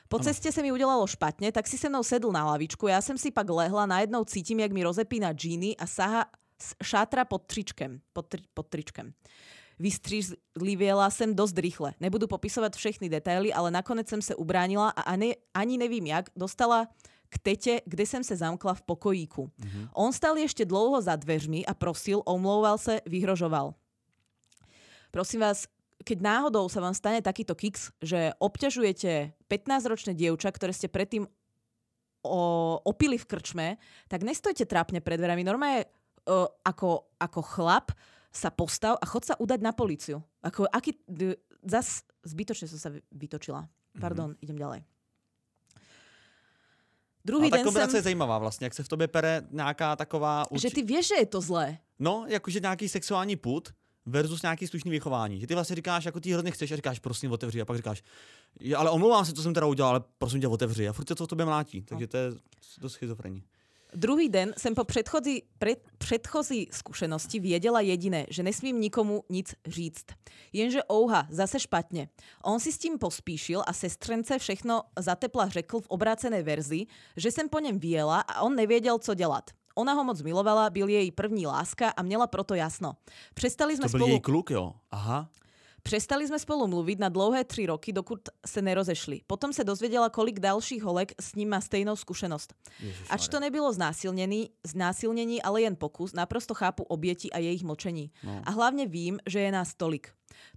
Speaker 1: Po ceste se mi udělalo špatně, tak si se mnou sedl na lavičku. Já jsem si pak lehla, najednou cítím, jak mi rozepína džíny a saha šátra pod tričkem. Pod, tri, pod tričkem. Vystřízlivěla jsem dost rychle. Nebudu popisovat všechny detaily, ale nakonec jsem se ubránila a ani, ani nevím jak, dostala k tete, kde jsem se zamkla v pokojíku.
Speaker 2: Mhm.
Speaker 1: On stal ešte dlouho za dveřmi a prosil, omlouval se, vyhrožoval. Prosím vás, keď náhodou sa vám stane takýto kiks, že obťažujete 15-ročné dievča, ktoré ste predtým o, opili v krčme, tak nestojte trápne pred dverami. Normálne o, ako, ako chlap sa postav a chod sa udať na policiu. Ako, aký, d- zas zbytočne som sa vy- vytočila. Pardon, idem ďalej. Druhý
Speaker 2: a ta
Speaker 1: den
Speaker 2: kombinace
Speaker 1: jsem...
Speaker 2: je zajímavá vlastně, jak se v tobě pere nějaká taková...
Speaker 1: Že ty vieš, že je to zlé.
Speaker 2: No, jakože nějaký sexuální put versus nějaký slušný vychování. Že ty vlastně říkáš, jako ty hrozně chceš a říkáš, prosím, otevři. A pak říkáš, "Je, ale omlouvám se, co jsem teda udělal, ale prosím tě, otevři. A furt se to v tobě mlátí. Takže to je dost schizofrení.
Speaker 1: Druhý den jsem po předchozí, pred, předchozí zkušenosti věděla jediné, že nesmím nikomu nic říct. Jenže ouha, zase špatně. On si s tím pospíšil a sestřence všechno zatepla řekl v obrácené verzi, že jsem po něm vyjela a on nevěděl, co dělat. Ona ho moc milovala, byl její první láska a měla proto jasno. Přestali jsme
Speaker 2: To byl
Speaker 1: spolu...
Speaker 2: její kluk, jo? Aha.
Speaker 1: Přestali jsme spolu mluvit na dlouhé tři roky, dokud se nerozešli. Potom se dozvěděla, kolik dalších holek s ním má stejnou zkušenost. Ač to nebylo znásilnění, znásilnění, ale jen pokus, naprosto chápu oběti a jejich mlčení.
Speaker 2: No.
Speaker 1: A hlavně vím, že je nás tolik.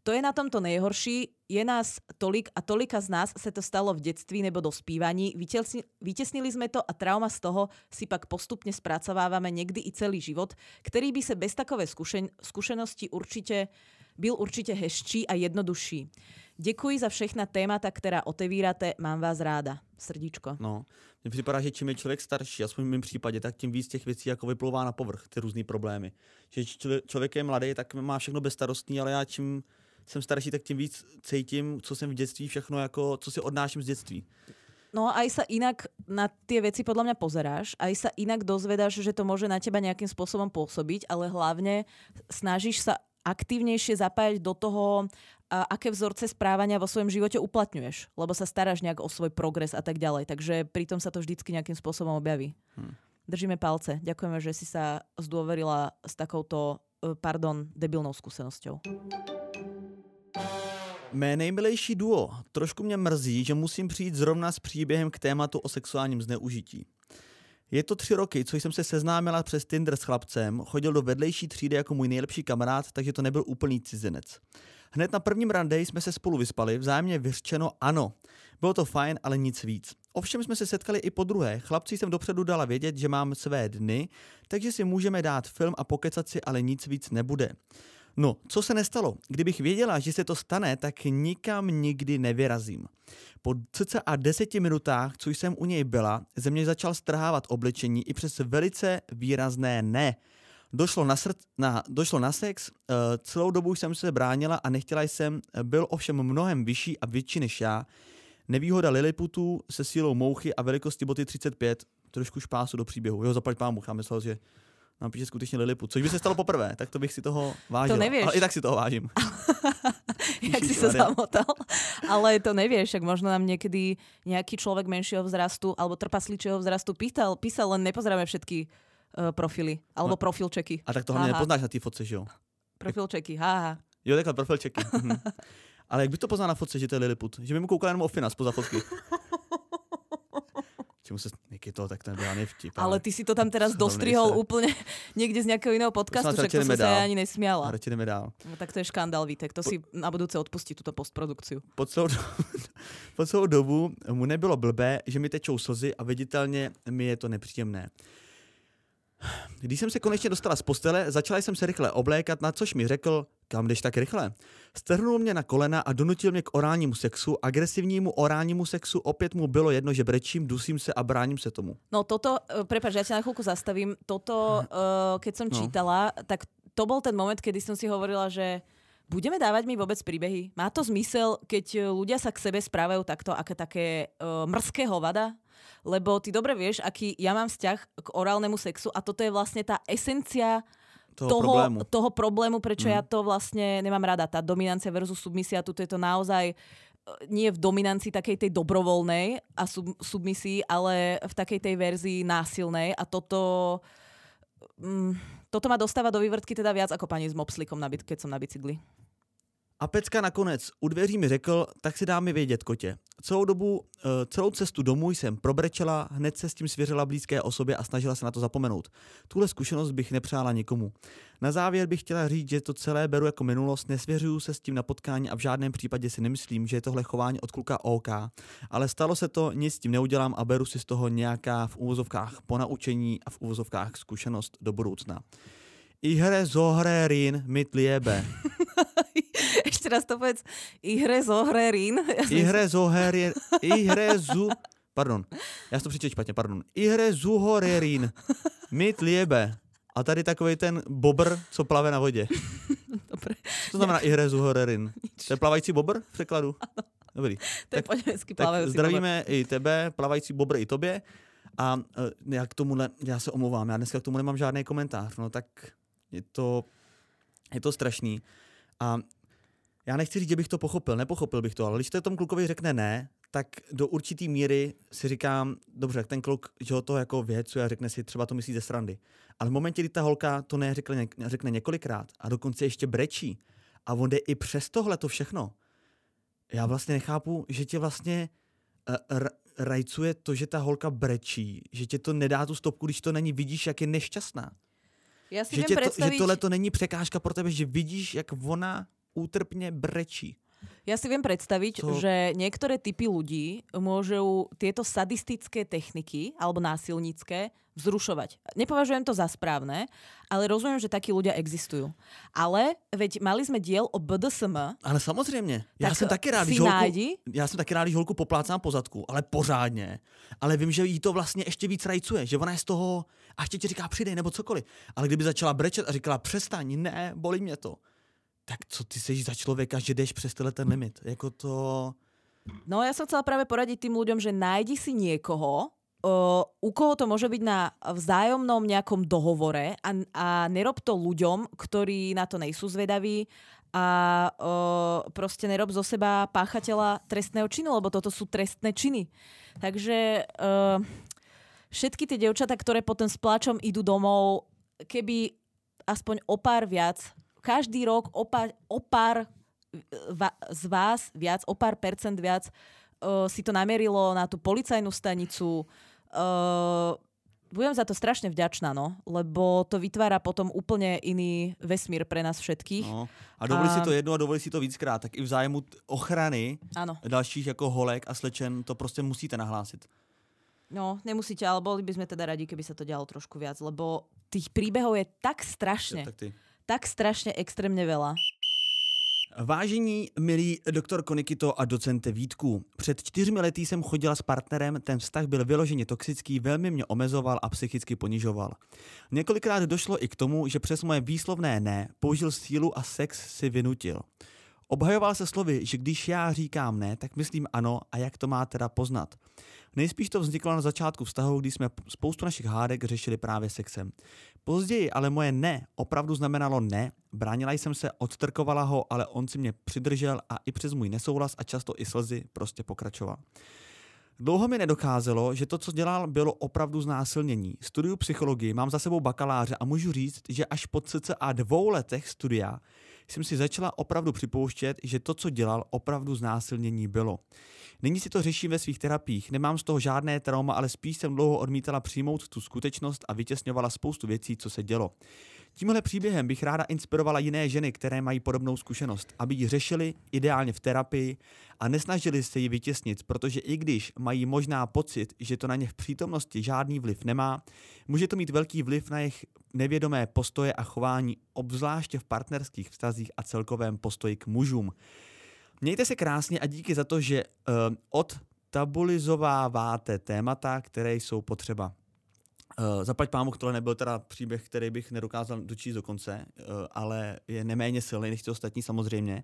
Speaker 1: To je na tomto nejhorší, je nás tolik a tolika z nás se to stalo v dětství nebo dospívaní. Vytěsni, vytěsnili jsme to a trauma z toho si pak postupně zpracováváme někdy i celý život, který by se bez takové zkušenosti určitě byl určitě hezčí a jednodušší. Děkuji za všechna témata, která otevíráte, mám vás ráda. Srdíčko.
Speaker 2: No, mně připadá, že čím je člověk starší, aspoň v mém případě, tak tím víc těch věcí jako vyplouvá na povrch, ty různé problémy. Že čl- člověk je mladý, tak má všechno bezstarostný, ale já čím jsem starší, tak tím víc cítím, co jsem v dětství, všechno jako, co si odnáším z dětství.
Speaker 1: No aj sa inak na tie veci podľa mňa pozeráš, aj sa inak dozvedáš, že to môže na teba nejakým spôsobom pôsobiť, ale hlavne snažíš sa aktívnejšie zapájať do toho, aké vzorce správania vo svojom živote uplatňuješ, lebo sa staráš nejak o svoj progres a tak ďalej. Takže pritom sa to vždycky nejakým spôsobom objaví.
Speaker 2: Hm.
Speaker 1: Držíme palce. Ďakujeme, že si sa zdôverila s takouto, eh, pardon, debilnou skúsenosťou.
Speaker 2: Mé nejmilejší duo. Trošku mě mrzí, že musím přijít zrovna s příběhem k tématu o sexuálním zneužití. Je to tři roky, co jsem se seznámila přes Tinder s chlapcem, chodil do vedlejší třídy jako můj nejlepší kamarád, takže to nebyl úplný cizinec. Hned na prvním rande jsme se spolu vyspali, vzájemně vyřčeno ano. Bylo to fajn, ale nic víc. Ovšem jsme se setkali i po druhé. Chlapci jsem dopředu dala vědět, že mám své dny, takže si můžeme dát film a pokecat si, ale nic víc nebude. No, co se nestalo? Kdybych věděla, že se to stane, tak nikam nikdy nevyrazím. Po cca deseti minutách, co jsem u něj byla, ze mě začal strhávat oblečení i přes velice výrazné ne. Došlo na, srd, na, došlo na sex, uh, celou dobu jsem se bránila a nechtěla jsem, byl ovšem mnohem vyšší a větší než já. Nevýhoda Lilliputů se sílou mouchy a velikosti boty 35, trošku špásu do příběhu. Jo, zaplať pámu, já myslel, že nám píše skutečně Lilliput, což by se stalo poprvé, tak to bych si toho vážil.
Speaker 1: To nevieš.
Speaker 2: Ale i tak si toho vážim. [laughs]
Speaker 1: Jak si sa zamotal. Ale to nevieš, však možno nám niekedy nejaký človek menšieho vzrastu alebo trpasličieho vzrastu pýtal, písal, len nepozeráme všetky uh, profily. Alebo
Speaker 2: No.
Speaker 1: profilčeky.
Speaker 2: A tak to hlavně
Speaker 1: Aha.
Speaker 2: nepoznáš na té fotce, že jo?
Speaker 1: Profilčeky, haha.
Speaker 2: Jo, takhle profilčeky. Mhm. [laughs] Ale jak by to poznal na fotce, že to je Lilliput? Že by mu koukal jenom o finas poza fotky. [laughs] Se, jak je to, tak to nebyl ani vtip.
Speaker 1: Ale ty si to tam teraz [laughs] dostrihol
Speaker 2: sa.
Speaker 1: úplne niekde z nejakého iného podcastu, však to som
Speaker 2: ideme
Speaker 1: sa
Speaker 2: dál.
Speaker 1: ja ani nesmiala.
Speaker 2: Jdeme dál.
Speaker 1: No, tak to je škandál, Vítek. To si na budúce odpustí túto postprodukciu.
Speaker 2: Po celou, dobu, [laughs] po celou dobu mu nebylo blbé, že mi tečou slzy a viditelně mi je to nepříjemné. Když jsem se konečně dostala z postele, začala jsem se rychle oblékat, na což mi řekl, kam jdeš tak rychle. Strhnul mě na kolena a donutil mě k orálnímu sexu, agresivnímu orálnímu sexu, opět mu bylo jedno, že brečím, dusím se a bráním se tomu.
Speaker 1: No toto, uh, prepáč, ja ťa na chvíľku zastavím. Toto, uh, keď som
Speaker 2: No.
Speaker 1: čítala, tak to bol ten moment, kedy som si hovorila, že budeme dávať mi vôbec príbehy? Má to zmysel, keď uh, ľudia sa k sebe správajú takto, aké také uh, mrzkého vada? Lebo ty dobre vieš, aký ja mám vzťah k orálnemu sexu a toto je vlastne tá esencia
Speaker 2: Toho,
Speaker 1: toho,
Speaker 2: problému.
Speaker 1: toho problému, prečo
Speaker 2: Mm.
Speaker 1: ja to vlastne nemám rada. Tá dominancia versus submisia, tu je to naozaj e, nie v dominancii takej tej dobrovoľnej a sub, submisii, ale v takej tej verzii násilnej a toto mm, toto ma dostáva do vývrtky teda viac ako pani s mopslikom, na, byt- keď som na bicykli.
Speaker 2: A Pecka nakonec u dveří mi řekl, tak si dá mi vědět, kotě. Celou dobu, eh, celou cestu domů jsem probrečela, hned se s tím svěřila blízké osobě a snažila se na to zapomenout. Tuhle zkušenost bych nepřála nikomu. Na závěr bych chtěla říct, že to celé beru jako minulost, nesvěřuju se s tím na potkání a v žádném případě si nemyslím, že je tohle chování od kluka OK. Ale stalo se to, nic s tím neudělám a beru si z toho nějaká v úvozovkách ponaučení a v úvozovkách zkušenost do budoucna. Ihre zohrerin mit liebe. [laughs]
Speaker 1: Ešte raz to povedz. Ihre zohre rín. Ja
Speaker 2: Ihre zoherie, [laughs] ihre zu, pardon, já jsem to přečetl špatně, pardon. Ihre zuhorerin, mit liebe. A tady takový ten bobr, co plave na vodě. [laughs]
Speaker 1: Dobre,
Speaker 2: Co to znamená ihre zuhorerin? To je plavající bobr v překladu? Dobrý.
Speaker 1: to je
Speaker 2: Tak- Tak zdravíme i tebe, plavající bobr i tobě. A uh, já k tomuhle, já se omlouvám, já dneska k tomu nemám žádný komentář, no tak je to, je to strašný. A já nechci říct, že bych to pochopil, nepochopil bych to, ale když to tomu klukovi řekne ne, tak do určitý míry si říkám, dobře, ten kluk, že ho to jako věcuje a řekne si, třeba to myslí ze srandy. Ale v momentě, kdy ta holka to neřekne, řekne několikrát a dokonce ještě brečí A on jde i přes tohle to všechno. Já vlastně nechápu, že tě vlastně uh, rajcuje to, že ta holka brečí, že tě to nedá tu stopku, když to není, vidíš, jak je nešťastná.
Speaker 1: Ja si
Speaker 2: Že, tě to, že tohle to není překážka pro tebe, že vidíš, jak ona útrpně brečí.
Speaker 1: Ja si viem predstaviť,
Speaker 2: To-
Speaker 1: že niektoré typy ľudí môžu tieto sadistické techniky alebo násilnícke vzrušovať. Nepovažujem to za správne, ale rozumiem, že takí ľudia existujú. Ale veď mali sme diel o BDSM,
Speaker 2: Ale samozřejmě, já
Speaker 1: Tak
Speaker 2: jsem taky rád, když holku, já jsem taky rád, holku poplácám po zadku, ale pořádně. Ale vím, že jí to vlastně ještě víc rajcuje, že ona je z toho a ještě ti říká přidej nebo cokoliv. Ale kdyby začala brečet a říkala přestaň, ne, bolí mě to. Tak co ty jsi za člověka, že jdeš přes tenhle ten limit? Jako to...
Speaker 1: No ja som chcela práve poradiť tým ľuďom, že nájdi si niekoho, u koho to môže byť na vzájomnom nejakom dohovore a, a nerob to ľuďom, ktorí na to nejsú zvedaví a uh, proste nerob zo seba páchateľa trestného činu, lebo toto sú trestné činy. Takže uh, všetky tie devčatá, ktoré potom s pláčom idú domov, keby aspoň o pár viac, každý rok o pár, o pár va, z vás viac, o pár percent viac uh, si to namerilo na tú policajnú stanicu. Uh, budem za to strašne vďačná, no, lebo to vytvára potom úplne iný vesmír pre nás všetkých.
Speaker 2: No. A dovolí
Speaker 1: A-
Speaker 2: si to jedno a dovolí si to víckrát, tak i v zájmu ochrany
Speaker 1: Áno,
Speaker 2: dalších jako holek a slečen to prostě musíte nahlásit.
Speaker 1: no, nemusíte, ale boli by sme teda radi, keby sa to dialo trošku viac, lebo tých príbehov je tak strašne,
Speaker 2: Tak ty.
Speaker 1: Tak strašne extrémne veľa.
Speaker 2: Vážení, milí doktor Nikito a docente Vítku, před čtyřmi lety jsem chodila s partnerem, ten vztah byl vyloženě toxický, velmi mě omezoval a psychicky ponižoval. Několikrát došlo i k tomu, že přes moje výslovné ne použil sílu a sex si vynutil. Obhajoval se slovy, že když já říkám ne, tak myslím ano a jak to má teda poznat. Nejspíš to vzniklo na začátku vztahu, kdy jsme spoustu našich hádek řešili právě sexem. Později ale moje ne opravdu znamenalo ne, bránila jsem se, odtrkovala ho, ale on si mě přidržel a i přes můj nesouhlas a často i slzy prostě pokračoval. Dlouho mi nedokázalo, že to, co dělal, bylo opravdu znásilnění. Studiu psychologii, mám za sebou bakaláře a můžu říct, že až po cca dvou letech studia jsem si začala opravdu připouštět, že to, co dělal, opravdu znásilnění bylo. Nyní si to řeším ve svých terapiích. Nemám z toho žádné trauma, ale spíš jsem dlouho odmítala přijmout tu skutečnost a vytěsňovala spoustu věcí, co se dělo. Tímhle příběhem bych ráda inspirovala jiné ženy, které mají podobnou zkušenost, aby ji řešili ideálně v terapii a nesnažili se ji vytěsnit, protože i když mají možná pocit, že to na ně v přítomnosti žádný vliv nemá, může to mít velký vliv na jejich nevědomé postoje a chování, obzvláště v partnerských vztazích a celkovém postoji k mužům. Mějte se krásně a díky za to, že uh, odtabulizováváte témata, které jsou potřeba. Uh, zaplať pámu, tohle nebyl teda příběh, který bych nedokázal dočíst do konce, uh, ale je neméně silný než ty ostatní samozřejmě.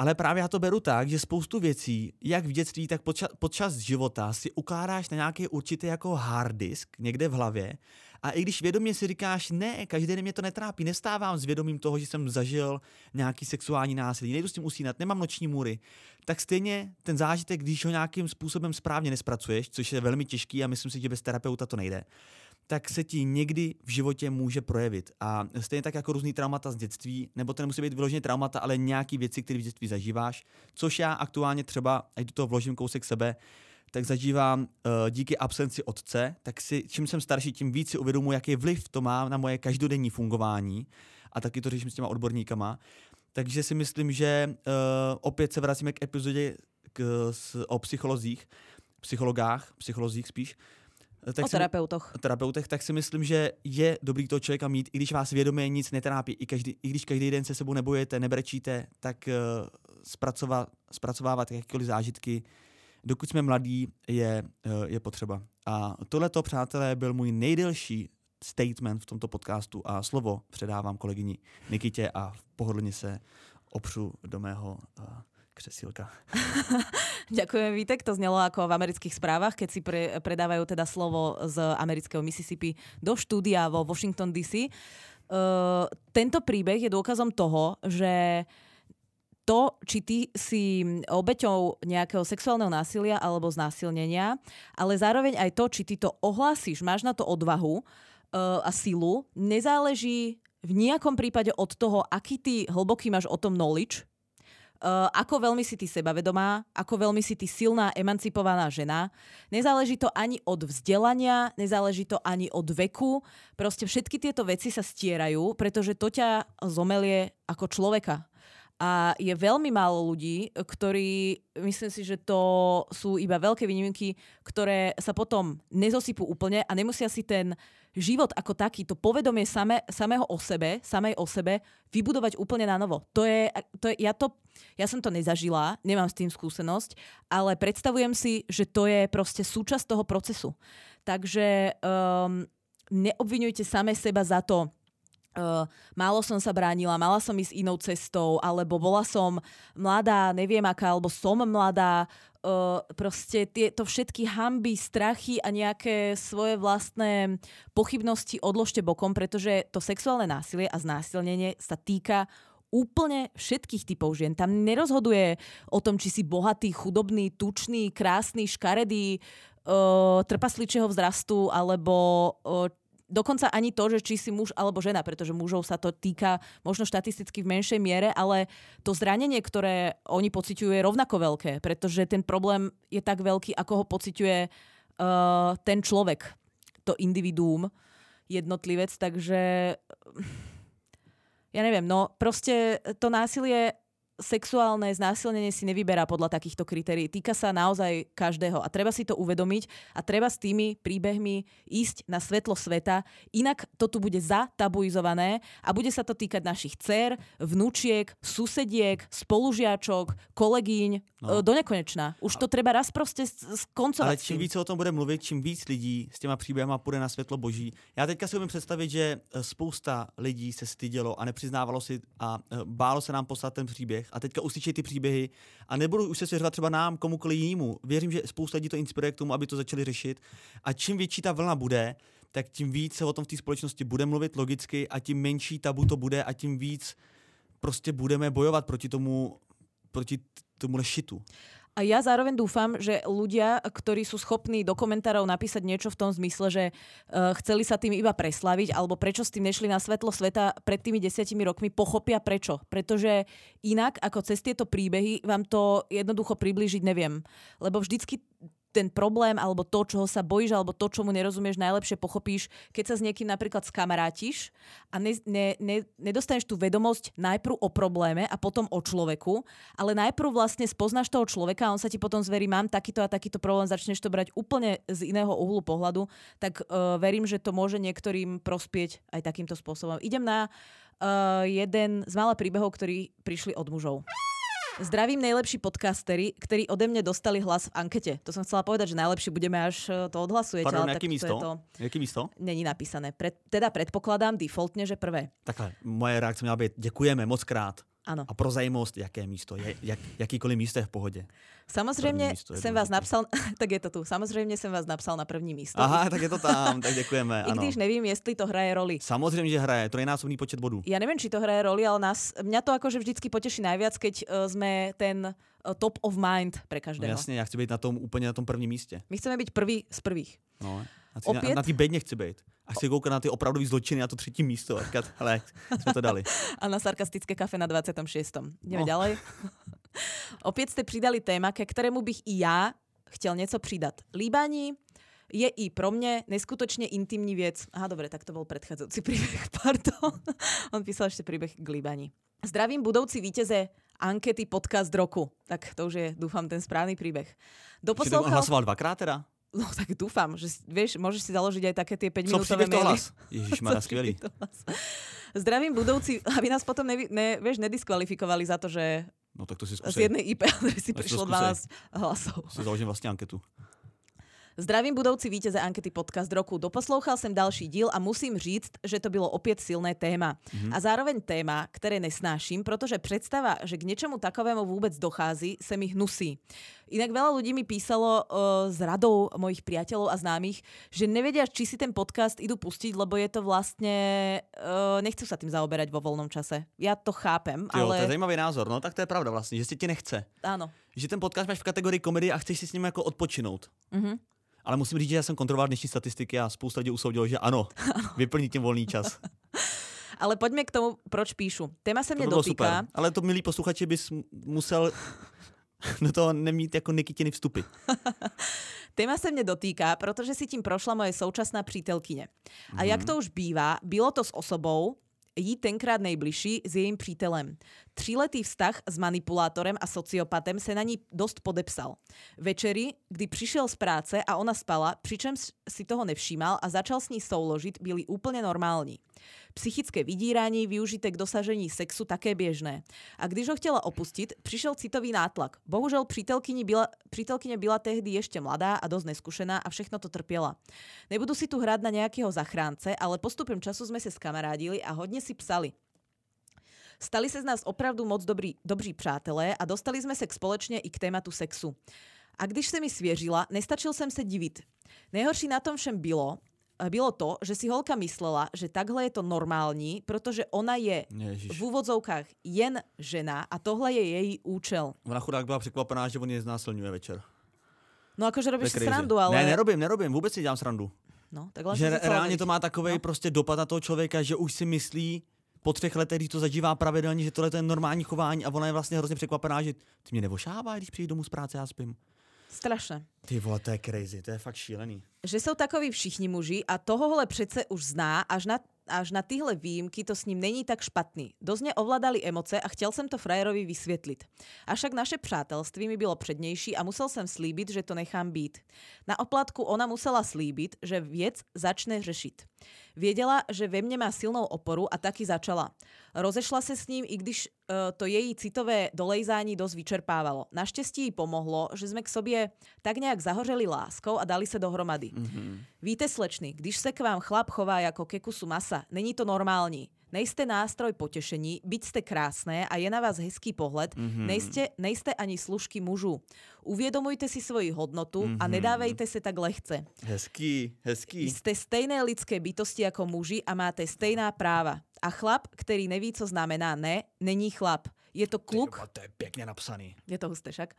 Speaker 2: Ale právě já to beru tak, že spoustu věcí, jak v dětství, tak podčas, podčas života si ukládáš na nějaký určitý jako hard disk někde v hlavě. A i když vědomě si říkáš, ne, každý den mě to netrápí, nestávám s vědomím toho, že jsem zažil nějaký sexuální násilí, nejdu s tím usínat, nemám noční můry, tak stejně ten zážitek, když ho nějakým způsobem správně nespracuješ, což je velmi těžký a myslím si, že bez terapeuta to nejde, tak se ti někdy v životě může projevit. A stejně tak jako různý traumata z dětství, nebo to nemusí být vyloženě traumata, ale nějaký věci, které v dětství zažíváš, což já aktuálně třeba, ať do toho vložím kousek sebe, tak zažívám uh, díky absenci otce, tak si, čím jsem starší, tím víc si uvědomuji, jaký vliv to má na moje každodenní fungování a taky to řeším s těma odborníkama. Takže si myslím, že uh, opět se vracíme k epizodě k, s, o psycholozích, psychologách, psycholozích spíš.
Speaker 1: Tak o
Speaker 2: si,
Speaker 1: terapeutoch.
Speaker 2: terapeutech, tak si myslím, že je dobrý toho člověka mít, i když vás vědomě nic netrápí, i, každý, i když každý den se sebou nebojete, nebrečíte, tak uh, zpracovat, zpracovávat jakékoliv zážitky, dokud jsme mladí, je, uh, je potřeba. A tohleto, přátelé, byl můj nejdelší statement v tomto podcastu a slovo předávám kolegyni Nikitě a pohodlně se opřu do mého uh, křesílka. [laughs]
Speaker 1: Ďakujem, Vítek. To znelo ako v amerických správach, keď si pre, predávajú teda slovo z amerického Mississippi do štúdia vo Washington DC. Uh, tento príbeh je dôkazom toho, že to, či ty si obeťou nejakého sexuálneho násilia alebo znásilnenia, ale zároveň aj to, či ty to ohlásiš, máš na to odvahu uh, a silu, nezáleží v nejakom prípade od toho, aký ty hlboký máš o tom knowledge, Uh, ako veľmi si ty sebavedomá, ako veľmi si ty silná, emancipovaná žena. Nezáleží to ani od vzdelania, nezáleží to ani od veku. Proste všetky tieto veci sa stierajú, pretože to ťa zomelie ako človeka. A je veľmi málo ľudí, ktorí, myslím si, že to sú iba veľké výnimky, ktoré sa potom nezosypú úplne a nemusia si ten život ako taký, to povedomie same, samého o sebe, samej o sebe, vybudovať úplne na novo. To je, to je, ja, to, ja som to nezažila, nemám s tým skúsenosť, ale predstavujem si, že to je proste súčasť toho procesu. Takže um, neobvinujte same seba za to, Uh, málo som sa bránila, mala som ísť inou cestou, alebo bola som mladá, neviem aká, alebo som mladá. Uh, proste tieto všetky hamby, strachy a nejaké svoje vlastné pochybnosti odložte bokom, pretože to sexuálne násilie a znásilnenie sa týka úplne všetkých typov žien. Tam nerozhoduje o tom, či si bohatý, chudobný, tučný, krásny, škaredý, uh, trpasličieho vzrastu, alebo uh, dokonca ani to, že či si muž alebo žena, pretože mužov sa to týka možno štatisticky v menšej miere, ale to zranenie, ktoré oni pociťujú, je rovnako veľké, pretože ten problém je tak veľký, ako ho pociťuje uh, ten človek, to individuum, jednotlivec, takže ja neviem, no proste to násilie sexuálne znásilnenie si nevyberá podľa takýchto kritérií. Týka sa naozaj každého a treba si to uvedomiť a treba s tými príbehmi ísť na svetlo sveta, inak to tu bude zatabuizované a bude sa to týkať našich dcer, vnúčiek, susediek, spolužiačok, kolegyň, no. E, do nekonečna. Už to treba raz proste skoncovať.
Speaker 2: Ale čím víc o tom bude mluvit, čím víc lidí s těma příběhama půjde na světlo boží. Já teďka si umím představit, že e, spousta lidí se stydělo a nepřiznávalo si a e, bálo se nám poslat ten příběh a teďka uslyší ty příběhy a nebudou už se svěřovat třeba nám, komukoliv jinému. Věřím, že spousta lidí to inspiruje k tomu, aby to začali řešit. A čím větší ta vlna bude, tak tím víc se o tom v té společnosti bude mluvit logicky a tím menší tabu to bude a tím víc prostě budeme bojovat proti tomu, proti tomu šitu.
Speaker 1: A ja zároveň dúfam, že ľudia, ktorí sú schopní do komentárov napísať niečo v tom zmysle, že uh, chceli sa tým iba preslaviť, alebo prečo s tým nešli na svetlo sveta pred tými desiatimi rokmi, pochopia prečo. Pretože inak, ako cez tieto príbehy, vám to jednoducho priblížiť neviem. Lebo vždycky ten problém alebo to, čoho sa bojíš alebo to, čo mu nerozumieš, najlepšie pochopíš, keď sa s niekým napríklad skamarátiš a ne, ne, ne, nedostaneš tú vedomosť najprv o probléme a potom o človeku, ale najprv vlastne spoznáš toho človeka a on sa ti potom zverí, mám takýto a takýto problém, začneš to brať úplne z iného uhlu pohľadu, tak uh, verím, že to môže niektorým prospieť aj takýmto spôsobom. Idem na uh, jeden z mála príbehov, ktorí prišli od mužov. Zdravím najlepší podcastery, ktorí ode mne dostali hlas v ankete. To som chcela povedať, že najlepšie budeme, až e, to odhlasujete.
Speaker 2: Pardon,
Speaker 1: ale
Speaker 2: jaký místo? To, jaký místo?
Speaker 1: Není napísané. Pred, teda predpokladám defaultne, že prvé.
Speaker 2: Takhle, moje reakce měla být, děkujeme moc krát.
Speaker 1: Ano.
Speaker 2: A pro zajímavost, jaké místo, jak, jakýkoliv místo je v pohodě.
Speaker 1: Samozřejmě jsem vás napsal, [laughs] tak je to tu, samozřejmě jsem vás napsal na první místo.
Speaker 2: Aha, tak je to tam, tak děkujeme. [laughs]
Speaker 1: I když nevím, jestli to hraje roli.
Speaker 2: Samozřejmě, že hraje, trojnásobný počet bodů.
Speaker 1: Ja neviem, či to hraje roli, ale nás, mňa to akože vždycky poteší najviac, keď uh, sme ten top of mind pre každého.
Speaker 2: No jasně, já chci být na tom úplně na tom prvním místě.
Speaker 1: My chceme byť prvý z prvých.
Speaker 2: No, na, ty, na, na ty bedně chci být. A chci koukat na ty opravdový zločiny a to třetí místo. A říkat, hele, jsme to dali. [laughs]
Speaker 1: A na sarkastické kafe na 26. Ideme no. ďalej. [laughs] Opět ste pridali téma, ke ktorému bych i ja chtěl něco přidat. Líbání je i pro mne neskutočne intimní věc. Aha, dobre, tak to bol predchádzajúci [laughs] príbeh, pardon. On písal ešte príbeh k líbaní. Zdravím budoucí vítěze ankety podcast roku. Tak to už je, dúfam, ten správny príbeh.
Speaker 2: Doposlouchal... on hlasoval dvakrát teda?
Speaker 1: No tak dúfam, že vieš, môžeš si založiť aj také tie 5 minútové maily.
Speaker 2: Ježišmarja, [laughs] skvelý.
Speaker 1: Zdravím budoucí, [laughs] aby nás potom ne, ne, vieš, nediskvalifikovali za to, že
Speaker 2: No tak to si skúsej.
Speaker 1: Z jednej IP adresy prišlo 12 hlasov.
Speaker 2: Si založím vlastne anketu.
Speaker 1: Zdravím budoucí vítěze ankety podcast roku. Doposlouchal jsem další díl a musím říct, že to bylo opět silné téma. Mm-hmm. A zároveň téma, které nesnáším, protože představa, že k něčemu takovému vůbec dochází, se mi hnusí. Inak veľa ľudí mi písalo uh, z radou mojich priateľov a známych, že nevedia, či si ten podcast idú pustiť, lebo je to vlastne... Uh, nechcú sa tým zaoberať vo voľnom čase. Ja to chápem,
Speaker 2: jo,
Speaker 1: ale...
Speaker 2: to je zajímavý názor. No tak to je pravda vlastne, že si ti nechce.
Speaker 1: Áno.
Speaker 2: Že ten podcast máš v kategorii komedie a chceš si s ním jako odpočinout.
Speaker 1: Mm-hmm.
Speaker 2: Ale musím říct, že já jsem kontroloval dnešní statistiky a spousta lidí usoudilo, že ano, [laughs] vyplní tím volný čas. [laughs]
Speaker 1: Ale poďme k tomu, proč píšu. Téma se
Speaker 2: To
Speaker 1: mě
Speaker 2: bylo
Speaker 1: dotýká.
Speaker 2: super. Ale to, milí posluchači, bys musel [laughs] do toho nemít jako Nikitiny vstupy.
Speaker 1: Téma se mě dotýká, protože si tím prošla moje současná přítelkyně. A jak to už bývá, bylo to s osobou, jí tenkrát nejbližší s jejím přítelem. Tříletý vztah s manipulátorem a sociopatem se na ní dost podepsal. Večery, kdy přišel z práce a ona spala, přičemž si toho nevšímal a začal s ní souložit, byli úplně normální. Psychické vydírání využité k dosažení sexu také běžné. A když ho chtěla opustit, přišel citový nátlak. Bohužel přítelkyni byla, přítelkyně byla tehdy ještě mladá a dost neskušená a všechno to trpěla. Nebudu si tu hrát na nějakého zachránce, ale postupem času jsme se skamarádili a hodně si psali. Stali se z nás opravdu moc dobrý, dobří přátelé a dostali jsme se k společně i k tématu sexu. A když se mi svěřila, nestačil jsem se divit. Nejhorší na tom všem bylo, bylo to, že si holka myslela, že takhle je to normální, protože ona je
Speaker 2: Ježiš.
Speaker 1: v úvodzovkách jen žena a tohle je její účel.
Speaker 2: Ona chudák byla překvapená, že on je znásilňuje večer.
Speaker 1: No akože robíš si srandu, ale...
Speaker 2: Ne, nerobím, nerobím, vůbec si dělám srandu.
Speaker 1: No, tak len
Speaker 2: že reálně to má takový
Speaker 1: No.
Speaker 2: prostě dopad na toho člověka, že už si myslí po třech letech, když to zažívá pravidelně, že tohle to je normální chování a ona je vlastně hrozně překvapená, že ty mě nevošává, když přijdu domů z práce a spím.
Speaker 1: Strašné.
Speaker 2: Ty vole, to je crazy, to je fakt šílený.
Speaker 1: Že jsou takoví všichni muži a tohohle přece už zná, až na, až na tyhle výjimky to s ním není tak špatný. Dost mě ovládali emoce a chtěl jsem to frajerovi vysvětlit. Avšak naše přátelství mi bylo přednější a musel jsem slíbit, že to nechám být. Na oplatku ona musela slíbit, že věc začne řešit. Věděla, že ve mně má silnou oporu a taky začala. Rozešla se s ním, i když uh, to její citové dolejzání dost vyčerpávalo. Naštěstí jí pomohlo, že jsme k sobě tak nějak zahořeli láskou a dali se dohromady. Mm-hmm. Víte, slečny, když se k vám chlap chová jako ke kusu masa, není to normální. Nejste nástroj potěšení, byť jste krásné a je na vás hezký pohled, mm-hmm. nejste, nejste ani služky mužů. Uvědomujte si svoji hodnotu mm-hmm. a nedávejte se tak lehce.
Speaker 2: Hezký, hezký.
Speaker 1: Jste stejné lidské bytosti jako muži a máte stejná práva. A chlap, který neví, co znamená ne, není chlap. Je to kluk,
Speaker 2: vole, to je pěkně napsaný.
Speaker 1: je to husté však,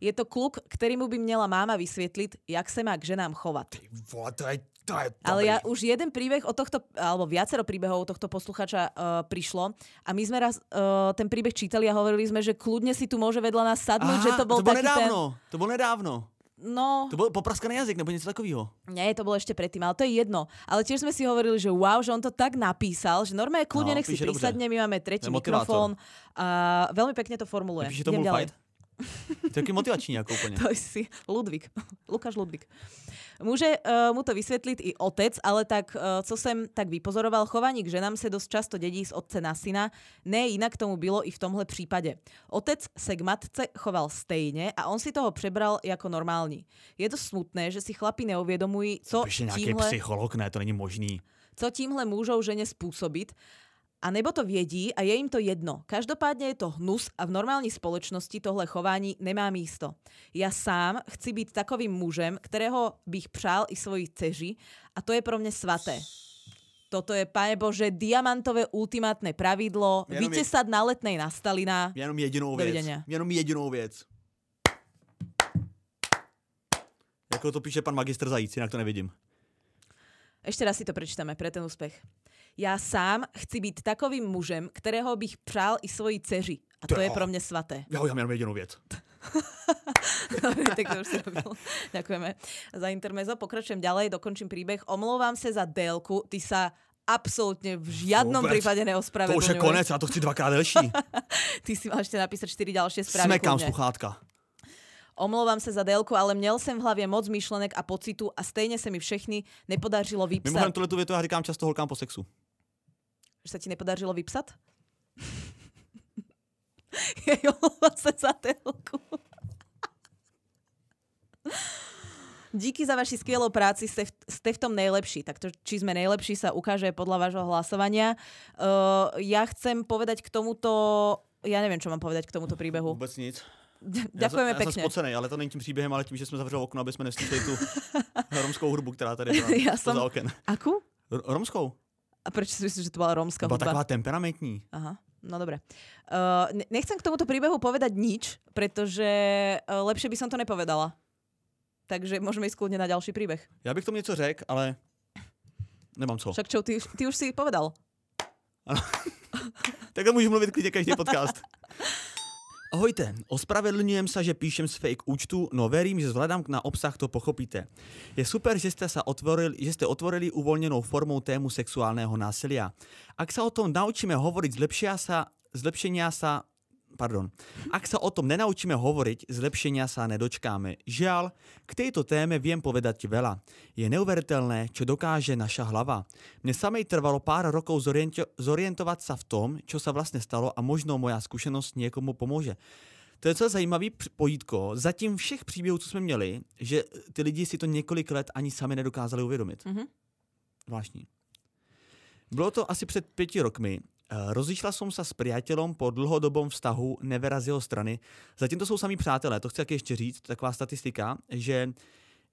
Speaker 1: je to kluk, kterýmu by měla máma vysvětlit, jak se má k ženám chovat.
Speaker 2: Ty vole, to je, to je
Speaker 1: Ale
Speaker 2: dobrý.
Speaker 1: ja už jeden príbeh od tohto, alebo viacero príbehov od tohto posluchača uh, prišlo a my sme raz uh, ten príbeh čítali a hovorili sme, že kľudne si tu môže vedľa nás sadnúť, že to bol
Speaker 2: to bylo
Speaker 1: taký ten...
Speaker 2: nedávno, to bylo nedávno.
Speaker 1: No,
Speaker 2: To byl popraskaný jazyk nebo něco takového.
Speaker 1: nie, to bolo ešte predtým, ale to je jedno. Ale tiež sme si hovorili, že wow, že on to tak napísal, že normálne kľudne
Speaker 2: No,
Speaker 1: nech si prisadne, my máme tretí mikrofón a veľmi pekne to formuluje.
Speaker 2: Píše to taky motivační jako úplně. [laughs]
Speaker 1: To si Ludvík. Lukáš Ludvík. Může uh, mu to vysvětlit i otec, ale tak, uh, co jsem tak vypozoroval, chování k ženám se dost často dědí z otce na syna. Ne, jinak tomu bylo i v tomhle případě. Otec se k matce choval stejně a on si toho přebral jako normální. Je to smutné, že si chlapi neuvědomují, co
Speaker 2: Píše
Speaker 1: tímhle,
Speaker 2: psycholog, ne, to není možný.
Speaker 1: co tímhle můžou ženě způsobit. A nebo to vědí a je jim to jedno. Každopádně je to hnus a v normální společnosti tohle chování nemá místo. Já sám chci být takovým mužem, kterého bych přál i svoji dceři a to je pro mě svaté. Toto je, pane Bože, diamantové ultimátne pravidlo.
Speaker 2: Jenom je-
Speaker 1: Vytesať na letnej na Stalina.
Speaker 2: Jenom jedinou věc.
Speaker 1: Dovidenia.
Speaker 2: Jenom jedinou věc. Jako to píše pan magistr Zajíc, jinak to nevidím.
Speaker 1: Ešte raz si to prečítame pre ten úspech. Já sám chci být takovým mužem, kterého bych přál i svoji dceři. A to je
Speaker 2: Jo.
Speaker 1: pro mě svaté.
Speaker 2: Já mám jenom jedinou věc.
Speaker 1: Dobre, [laughs] tak to už si robil. Ďakujeme za intermezo. Pokračujem ďalej, dokončím príbeh. Omlouvám se za délku. Ty sa absolútne v žiadnom
Speaker 2: Vôbec.
Speaker 1: prípade
Speaker 2: To už je konec, já to chci dvakrát delší. [laughs]
Speaker 1: Ty si mal ešte napísať 4 ďalšie správy.
Speaker 2: Smekám sluchátka.
Speaker 1: Omlouvám se za délku, ale měl jsem v hlavě moc myšlenek a pocitu a stejně se mi všechny nepodařilo
Speaker 2: Mimochodem,
Speaker 1: vypsat.
Speaker 2: tuhle tu větu já říkám často holkám po sexu.
Speaker 1: Že se ti nepodařilo vypsat? [laughs] Jej, omlouvám se za délku. Díky za vaši skvělou práci, ste v, ste v tom nejlepší. Tak to, či sme nejlepší, sa ukáže podľa vášho hlasovania. Uh, ja chcem povedať k tomuto... Ja neviem, čo mám povedať k tomuto príbehu.
Speaker 2: Vůbec nic.
Speaker 1: Ďakujeme
Speaker 2: já, jsem- já
Speaker 1: pekne.
Speaker 2: jsem spocený, ale to není tím příběhem, ale tím, že jsme zavřeli okno, aby jsme neslyšeli tu [laughs] romskou hudbu, která tady byla
Speaker 1: Já jsem-
Speaker 2: za oken.
Speaker 1: Akú?
Speaker 2: R- romskou?
Speaker 1: A prečo si myslíš, že to bola rómska hudba?
Speaker 2: taková temperamentní.
Speaker 1: Aha, no dobre. Uh, ne- nechcem k tomuto príbehu povedať nič, pretože uh, lepšie by som to nepovedala. Takže môžeme ísť kľudne na ďalší príbeh.
Speaker 2: Já bych tomu něco řekl, ale nemám co.
Speaker 1: Však čo, ty, ty už si povedal. [laughs]
Speaker 2: Takhle můžu mluvit klidně každý podcast. [laughs] Ahojte, ospravedlňujem sa, že píšem z fake účtu, no verím, že vzhľadám na obsah to pochopíte. Je super, že ste, sa otvorili, že ste otvorili uvoľnenou formou tému sexuálneho násilia. Ak sa o tom naučíme hovoriť, zlepšia sa, zlepšenia sa pardon, ak sa o tom nenaučíme hovoriť, zlepšenia sa nedočkáme. Žiaľ, k tejto téme viem povedať veľa. Je neuveriteľné, čo dokáže naša hlava. Mne samej trvalo pár rokov zoriento- zorientovať sa v tom, čo sa vlastne stalo a možno moja skúsenosť niekomu pomôže. To je docela zajímavý pojítko. Zatím všech příběhů, co jsme měli, že ty lidi si to několik let ani sami nedokázali uvědomit.
Speaker 1: Mhm.
Speaker 2: Zvláštní. Bylo to asi před pěti rokmi. Eh, Rozišla som sa s priateľom po dlhodobom vztahu, nevera z jeho strany. Zatím to jsou samí přátelé, to chci taky ještě říct, taková statistika, že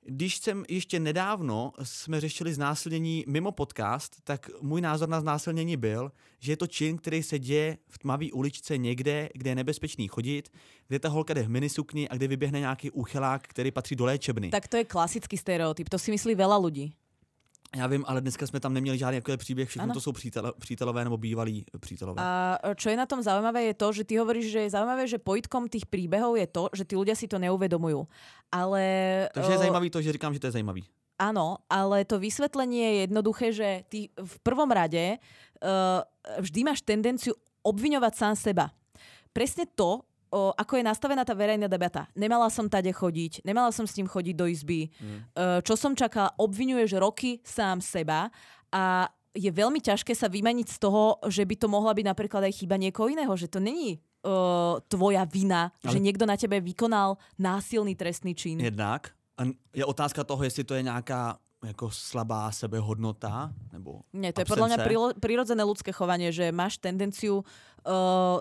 Speaker 2: když jsem ještě nedávno jsme řešili znásilnění mimo podcast, tak můj názor na znásilnění byl, že je to čin, který se děje v tmavé uličce někde, kde je nebezpečný chodit, kde ta holka jde v minisukni a kde vyběhne nějaký úchylák, který patří do léčebny.
Speaker 1: Tak to je klasický stereotyp, to si myslí veľa ľudí.
Speaker 2: Já vím, ale dneska jsme tam neměli žádný takový příběh, všechno
Speaker 1: Ano.
Speaker 2: to jsou přítel, přítelové nebo bývalí přítelové.
Speaker 1: A čo je na tom zaujímavé je to, že ty hovoríš, že je zaujímavé, že pojitkom tých príbehov je to, že tí ľudia si to neuvedomujú. Ale...
Speaker 2: Takže je
Speaker 1: o,
Speaker 2: zajímavý to, že říkám, že to je zajímavý.
Speaker 1: Áno, ale to vysvetlenie je jednoduché, že ty v prvom rade uh, vždy máš tendenciu obviňovať sám seba. Presne to, o, ako je nastavená tá verejná debata. Nemala som tade chodiť, nemala som s ním chodiť do izby. Mm. Čo som čakala, obvinuješ roky sám seba a je veľmi ťažké sa vymaniť z toho, že by to mohla byť napríklad aj chyba niekoho iného, že to není uh, tvoja vina,
Speaker 2: Ale-
Speaker 1: že niekto na tebe vykonal násilný trestný čin.
Speaker 2: Jednak. A je otázka toho, jestli to je nějaká jako slabá sebehodnota, nebo
Speaker 1: Nie, to je podľa mňa
Speaker 2: absence.
Speaker 1: prirodzené ľudské chovanie, že máš tendenciu uh,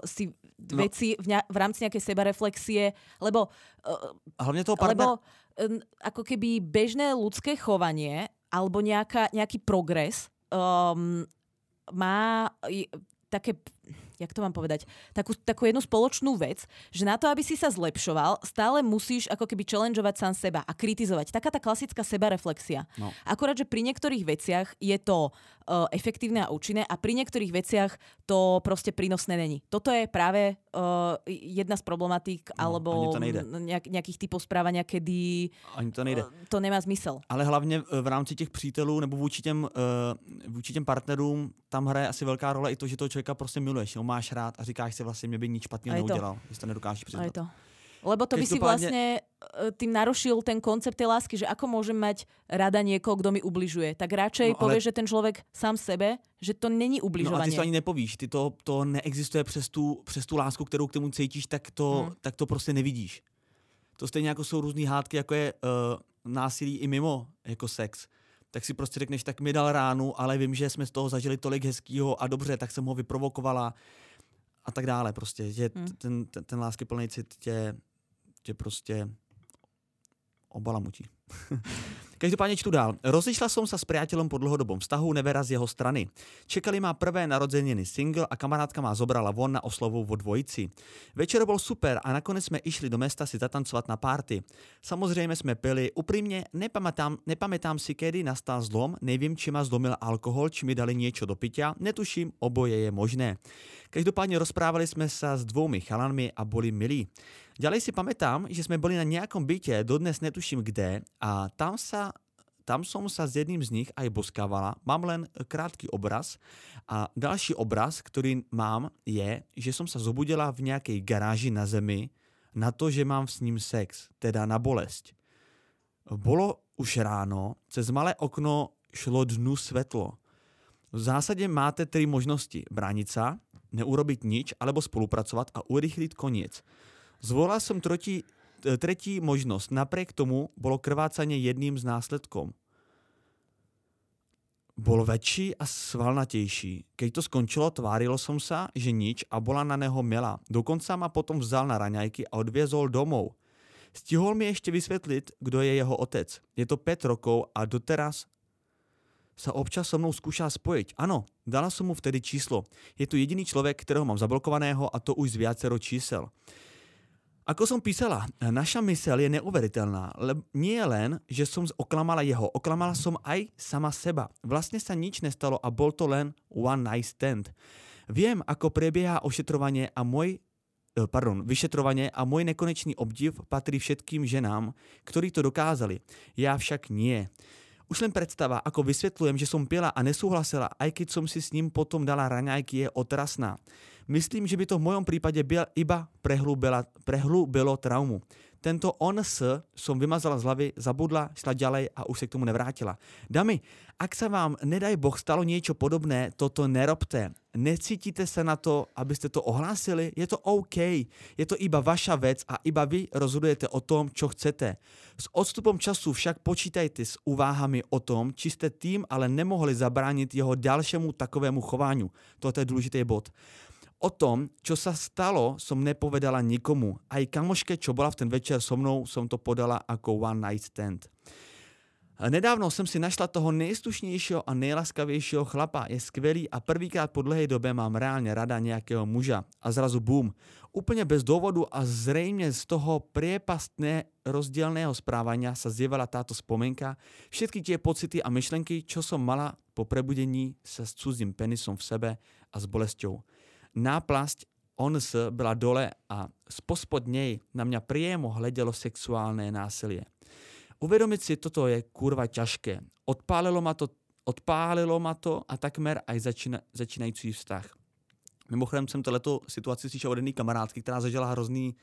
Speaker 1: si
Speaker 2: No.
Speaker 1: veci v, ňa- v rámci nejakej sebareflexie, lebo, uh,
Speaker 2: A hlavně toho partnera,
Speaker 1: lebo um, ako keby bežné ľudské chovanie alebo nejaká, nejaký progres um, má také, jak to mám povedať, takú, takú jednu spoločnú vec, že na to, aby si sa zlepšoval, stále musíš ako keby challengeovať sám seba a kritizovať. Taká tá klasická sebareflexia.
Speaker 2: No.
Speaker 1: Akurát, že pri niektorých veciach je to uh, efektívne a účinné a pri niektorých veciach to proste prínosné není. Toto je práve uh, jedna z problematík
Speaker 2: No,
Speaker 1: alebo nejak, nejakých typov správania, kedy
Speaker 2: ani to nejde.
Speaker 1: uh, to nemá zmysel.
Speaker 2: Ale hlavně v rámci těch přítelů nebo vůči těm, uh, vůči těm partnerům tam hraje asi velká role i to, že toho člověka prostě miluješ, ho máš rád a říkáš si vlastně, mě by nič špatného neudělal, že to nedokážeš přiznat.
Speaker 1: to. Lebo to by si vlastne uh, tým narušil ten koncept tej lásky, že ako môžem mať rada niekoho, kto mi ubližuje. Tak radšej
Speaker 2: No, ale-
Speaker 1: že ten človek sám sebe, že to není
Speaker 2: No a ty
Speaker 1: ubližovanie.
Speaker 2: to ani nepovíš, ty to, to neexistuje přes tu, přes tu lásku, kterou k tomu cítíš, tak to,
Speaker 1: Hmm.
Speaker 2: tak to prostě nevidíš. To stejně jako jsou různé hádky, jako je uh, násilí i mimo jako sex. Tak si prostě řekneš, tak mi dal ránu, ale vím, že jsme z toho zažili tolik hezkýho a dobře, tak jsem ho vyprovokovala a tak dále prostě. Že
Speaker 1: Hmm.
Speaker 2: ten, ten, ten láskyplný cit tě, tě prostě obalamutí. [laughs] Každopádne čtu dál. Rozišla som sa s priateľom po dlhodobom vztahu, nevera z jeho strany. Čekali ma prvé narodeniny single a kamarátka ma zobrala von na oslovu vo dvojici. Večer bol super a nakonec sme išli do mesta si zatancovať na párty. Samozrejme sme pili. Úprimne nepamätám, nepamätám si, kedy nastal zlom, neviem, či ma zlomil alkohol, či mi dali niečo do pitia, netuším, oboje je možné. Každopádne rozprávali sme sa s dvomi chalanmi a boli milí. Ďalej si pamätám, že sme boli na nejakom byte, dodnes netuším kde, a tam sa tam som sa s jedným z nich aj boskávala. Mám len krátky obraz a další obraz, ktorý mám, je, že som sa zobudila v nejakej garáži na zemi na to, že mám s ním sex, teda na bolesť. Bolo už ráno, cez malé okno šlo dnu svetlo. V zásade máte tri možnosti. Brániť sa, neurobiť nič, alebo spolupracovať a urychliť koniec. Zvolal som troti, t- tretí možnosť. Napriek tomu bolo krvácanie jedným z následkom. Bol väčší a svalnatejší. Keď to skončilo, tvárilo som sa, že nič a bola na neho milá. Dokonca ma potom vzal na raňajky a odviezol domov. Stihol mi ešte vysvetliť, kto je jeho otec. Je to 5 rokov a doteraz sa občas so mnou skúša spojiť. Áno, dala som mu vtedy číslo. Je to jediný človek, ktorého mám zablokovaného a to už z viacero čísel. Ako som písala, naša mysel je neuveriteľná. Le- nie len, že som oklamala jeho, oklamala som aj sama seba. Vlastne sa nič nestalo a bol to len one night stand. Viem, ako prebieha ošetrovanie a môj eh, pardon, vyšetrovanie a môj nekonečný obdiv patrí všetkým ženám, ktorí to dokázali. Ja však nie. Už len predstava, ako vysvetľujem, že som pila a nesúhlasila, aj keď som si s ním potom dala raňajky, je otrasná. Myslím, že by to v mojom prípade iba prehlúbilo traumu. Tento on s som vymazala z hlavy, zabudla, šla ďalej a už sa k tomu nevrátila. Dami, ak sa vám, nedaj Boh, stalo niečo podobné, toto nerobte. Necítite sa na to, aby ste to ohlásili? Je to OK. Je to iba vaša vec a iba vy rozhodujete o tom, čo chcete. S odstupom času však počítajte s uváhami o tom, či ste tým ale nemohli zabrániť jeho ďalšiemu takovému chovaniu. Toto je dôležitý bod. O tom, čo sa stalo, som nepovedala nikomu. Aj kamoške, čo bola v ten večer so mnou, som to podala ako one night stand. Nedávno jsem si našla toho nejstušnějšího a nejlaskavějšího chlapa. Je skvělý a prvýkrát po dlhé době mám reálně rada nějakého muža. A zrazu boom. Úplně bez důvodu a zřejmě z toho priepastné rozdielného správania sa zjevala táto spomenka. Všetky tie pocity a myšlenky, čo som mala po prebudení sa s cudzím penisom v sebe a s bolesťou. Náplasť ONS byla dole a spospod nej na mňa priamo hledelo sexuálne násilie. Uvedomiť si toto je kurva ťažké. Odpálilo ma to, odpálilo ma to a takmer aj začína, začínající vztah. Mimochodem jsem tohleto situaci slyšel od jedné kamarádky, která zažila hrozný,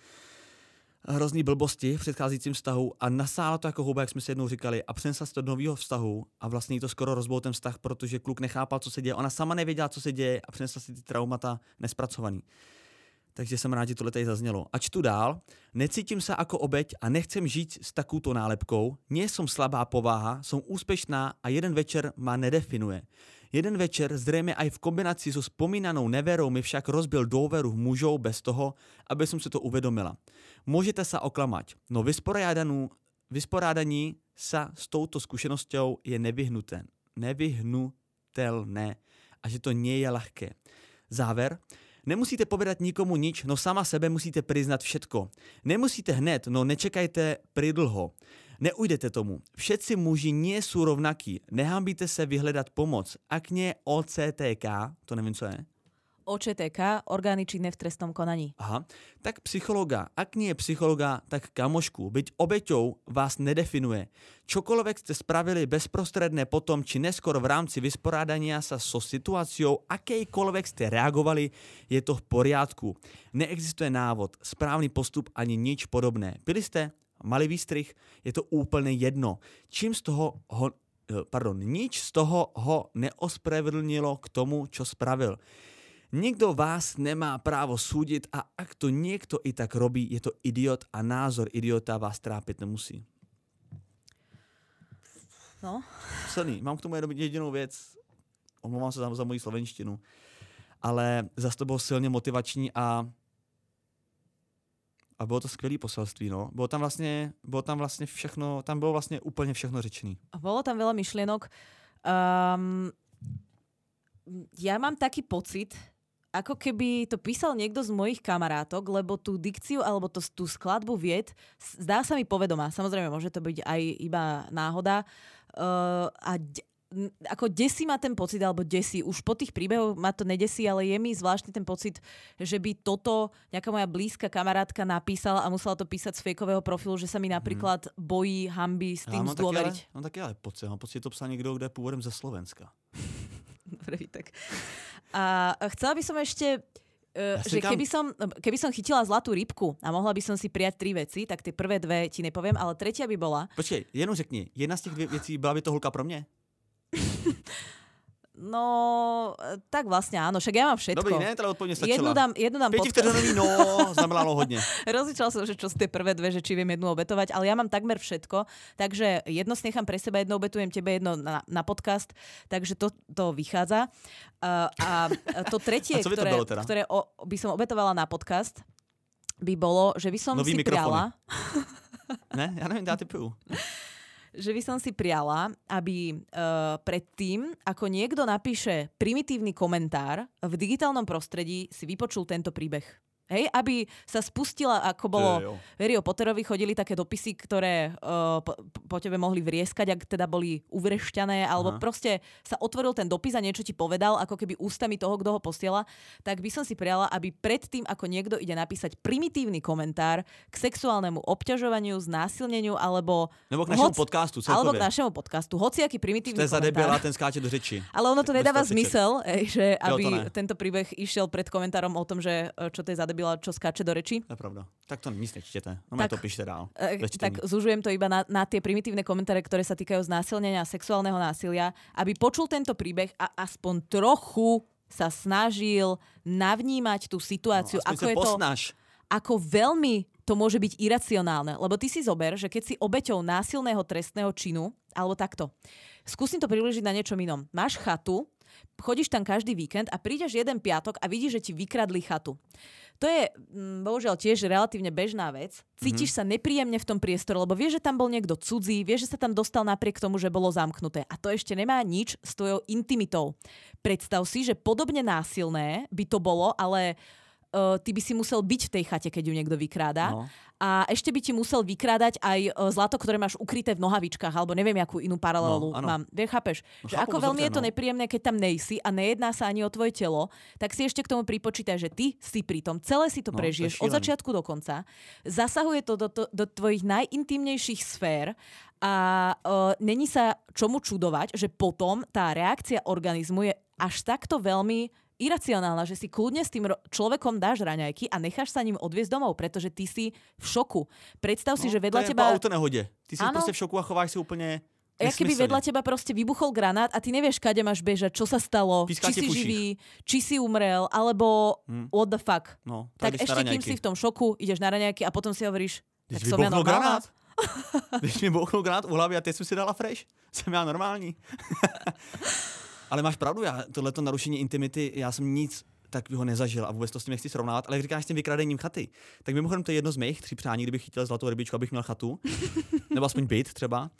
Speaker 2: hrozný blbosti v předcházejícím vztahu a nasála to jako houba, jak jsme si jednou říkali, a přinesla se do nového vztahu a vlastně to skoro rozbil ten vztah, protože kluk nechápal, co se děje. Ona sama nevěděla, co se děje a přinesla si ty traumata nespracovaný. Takže jsem rád, že tohle tady zaznělo. A čtu dál. Necítím se jako obeď a nechcem žít s takouto nálepkou. Nie som slabá povaha, som úspešná a jeden večer ma nedefinuje. Jeden večer, zřejmě aj v kombinaci so spomínanou neverou, mi však rozbil dôveru mužov bez toho, aby som si to uvedomila. Môžete sa oklamať, no vysporádanú, vysporádaní sa s touto skúsenosťou je nevyhnuté, nevyhnutelné a že to nie je ľahké. Záver. Nemusíte povedať nikomu nič, no sama sebe musíte priznať všetko. Nemusíte hned, no nečekajte pridlho. Neujdete tomu. Všetci muži nie sú rovnakí. Nehambíte se vyhledat pomoc. Ak nie OCTK, to neviem, co je.
Speaker 1: OČTK, orgány činné v trestnom konaní.
Speaker 2: Aha, tak psychologa. Ak nie je psychologa, tak kamošku. Byť obeťou vás nedefinuje. Čokoľvek ste spravili bezprostredne potom, či neskôr v rámci vysporádania sa so situáciou, akejkoľvek ste reagovali, je to v poriadku. Neexistuje návod, správny postup ani nič podobné. Pili ste? Malý výstrih, je to úplne jedno. Čím z toho ho, e, pardon, nič z toho ho neospravedlnilo k tomu, čo spravil. Nikto vás nemá právo súdiť a ak to niekto i tak robí, je to idiot a názor idiota vás trápiť nemusí.
Speaker 1: No.
Speaker 2: Silný. Mám k tomu jedinou věc. Omlouvám se za, za moji slovenštinu. Ale zase to bylo silně motivační a a bylo to skvělé poselství, no. Bylo tam vlastně, bylo tam vlastně všechno, tam bylo vlastně úplně všechno řečený.
Speaker 1: Bolo tam veľa myšlienok. Um, ja mám taký pocit, ako keby to písal niekto z mojich kamarátok, lebo tú dikciu alebo to, tú skladbu vied zdá sa mi povedomá. Samozrejme, môže to byť aj iba náhoda. Uh, a ako desí ma ten pocit, alebo desí, už po tých príbehoch ma to nedesí, ale je mi zvláštny ten pocit, že by toto nejaká moja blízka kamarátka napísala a musela to písať z fejkového profilu, že sa mi napríklad bojí hamby s tým zdôveriť.
Speaker 2: Mám taký ale pocit, mám pocit, že to psal niekto, kto je pôvodem ze Slovenska. [laughs]
Speaker 1: Dobre, tak. A chcela by som ešte Uh, ja že keby som, keby som chytila zlatú rybku a mohla by som si prijať tri veci, tak tie prvé dve ti nepoviem, ale tretia by bola...
Speaker 2: Počkej, jenom řekni, jedna z těch věcí byla by to hulka pro mě?
Speaker 1: No, tak vlastne áno, však ja mám všetko.
Speaker 2: Dobrý, ne, teda odpovedne stačila.
Speaker 1: Jednu dám, jednu dám
Speaker 2: Pieti no, znamenalo hodne. [laughs]
Speaker 1: Rozličala som, že čo sú tie prvé dve, že či viem jednu obetovať, ale ja mám takmer všetko, takže jedno snechám pre seba, jedno obetujem tebe, jedno na, na podcast, takže to, to vychádza. Uh, a to tretie, [laughs] ktoré, teda? ktoré o, by som obetovala na podcast, by bolo, že by som Nový si mikrofóny.
Speaker 2: priala... ne, ja neviem, dá typu [laughs]
Speaker 1: že by som si priala, aby uh, predtým, ako niekto napíše primitívny komentár, v digitálnom prostredí si vypočul tento príbeh. Hej, aby sa spustila, ako bolo
Speaker 2: Jo, jo.
Speaker 1: Verio Potterovi chodili také dopisy, ktoré uh, po, po tebe mohli vrieskať, ak teda boli uvrešťané, alebo
Speaker 2: Aha.
Speaker 1: proste sa otvoril ten dopis a niečo ti povedal, ako keby ústami toho, kto ho posiela, tak by som si prijala, aby predtým, ako niekto ide napísať primitívny komentár k sexuálnemu obťažovaniu, znásilneniu alebo,
Speaker 2: Nebo k našemu
Speaker 1: Hoc-
Speaker 2: podcastu
Speaker 1: alebo
Speaker 2: celkově.
Speaker 1: k našemu podcastu, hociaký primitívny
Speaker 2: za
Speaker 1: komentár.
Speaker 2: debila, ten skáče do řeči.
Speaker 1: Ale ono to nedáva zmysel, že aby
Speaker 2: ne.
Speaker 1: tento príbeh išiel pred komentárom o tom, že e, čo to je za debila, čo skáče do reči.
Speaker 2: To je pravda. Tak to nic nečtěte. No
Speaker 1: Tak,
Speaker 2: to píšte dál.
Speaker 1: E,
Speaker 2: Bez
Speaker 1: tak zužujem to iba na, na tie primitívne komentáre, ktoré sa týkajú znásilnenia a sexuálneho násilia, aby počul tento príbeh a aspoň trochu sa snažil navnímať tú situáciu,
Speaker 2: no,
Speaker 1: ako je to
Speaker 2: posnaž.
Speaker 1: ako veľmi to môže byť iracionálne. Lebo ty si zober, že keď si obeťou násilného trestného činu, alebo takto, skúsim to približiť na niečom inom. Máš chatu, chodíš tam každý víkend a prídeš jeden piatok a vidíš, že ti vykradli chatu. To je mm, bohužiaľ tiež relatívne bežná vec. Cítiš sa nepríjemne v tom priestore, lebo vieš, že tam bol niekto cudzí, vieš, že sa tam dostal napriek tomu, že bolo zamknuté. A to ešte nemá nič s tvojou intimitou. Predstav si, že podobne násilné by to bolo, ale uh, ty by si musel byť v tej chate, keď ju niekto vykráda.
Speaker 2: No.
Speaker 1: A ešte by ti musel vykrádať aj uh, zlato, ktoré máš ukryté v nohavičkách, alebo neviem, akú inú paralelu
Speaker 2: No,
Speaker 1: mám. Vieš, chápeš?
Speaker 2: No,
Speaker 1: že ako veľmi je to
Speaker 2: no.
Speaker 1: nepríjemné, keď tam nejsi a nejedná sa ani o tvoje telo, tak si ešte k tomu pripočítaj, že ty si pri tom, celé si to
Speaker 2: No, to je
Speaker 1: prežiješ od
Speaker 2: šílené.
Speaker 1: začiatku do konca. Zasahuje to do, to, do tvojich najintimnejších sfér a uh, není sa čomu čudovať, že potom tá reakcia organizmu je až takto veľmi iracionálna, že si kľudne s tým ro- človekom dáš raňajky a necháš sa ním odviezť domov, pretože ty si v šoku. Predstav si, že vedľa
Speaker 2: No, to je
Speaker 1: teba...
Speaker 2: po autonehodě. Ty jsi
Speaker 1: Ano.
Speaker 2: prostě v šoku a chováš se úplně
Speaker 1: Ja keby vedľa teba proste vybuchol granát a ty nevieš, kade máš bežať, čo sa stalo,
Speaker 2: Píská
Speaker 1: či si
Speaker 2: v uších.
Speaker 1: živý, či si umrel, alebo
Speaker 2: Hm.
Speaker 1: what the fuck.
Speaker 2: No,
Speaker 1: Tak ešte kým si v tom šoku, ideš na raňajky a potom si hovoríš, tak
Speaker 2: Když
Speaker 1: som ja
Speaker 2: granát. Když mi bouchnul granát u hlavy a teď jsem si dala fresh. Jsem já normální. [laughs] ale máš pravdu, já tohleto narušení intimity, já jsem nic takového nezažil a vůbec to s tím nechci srovnávat, ale jak říkáš s tím vykradením chaty, tak mimochodem to je jedno z mých tří přání, kdybych chytil zlatou rybičku, abych měl chatu, [laughs] nebo aspoň byt třeba.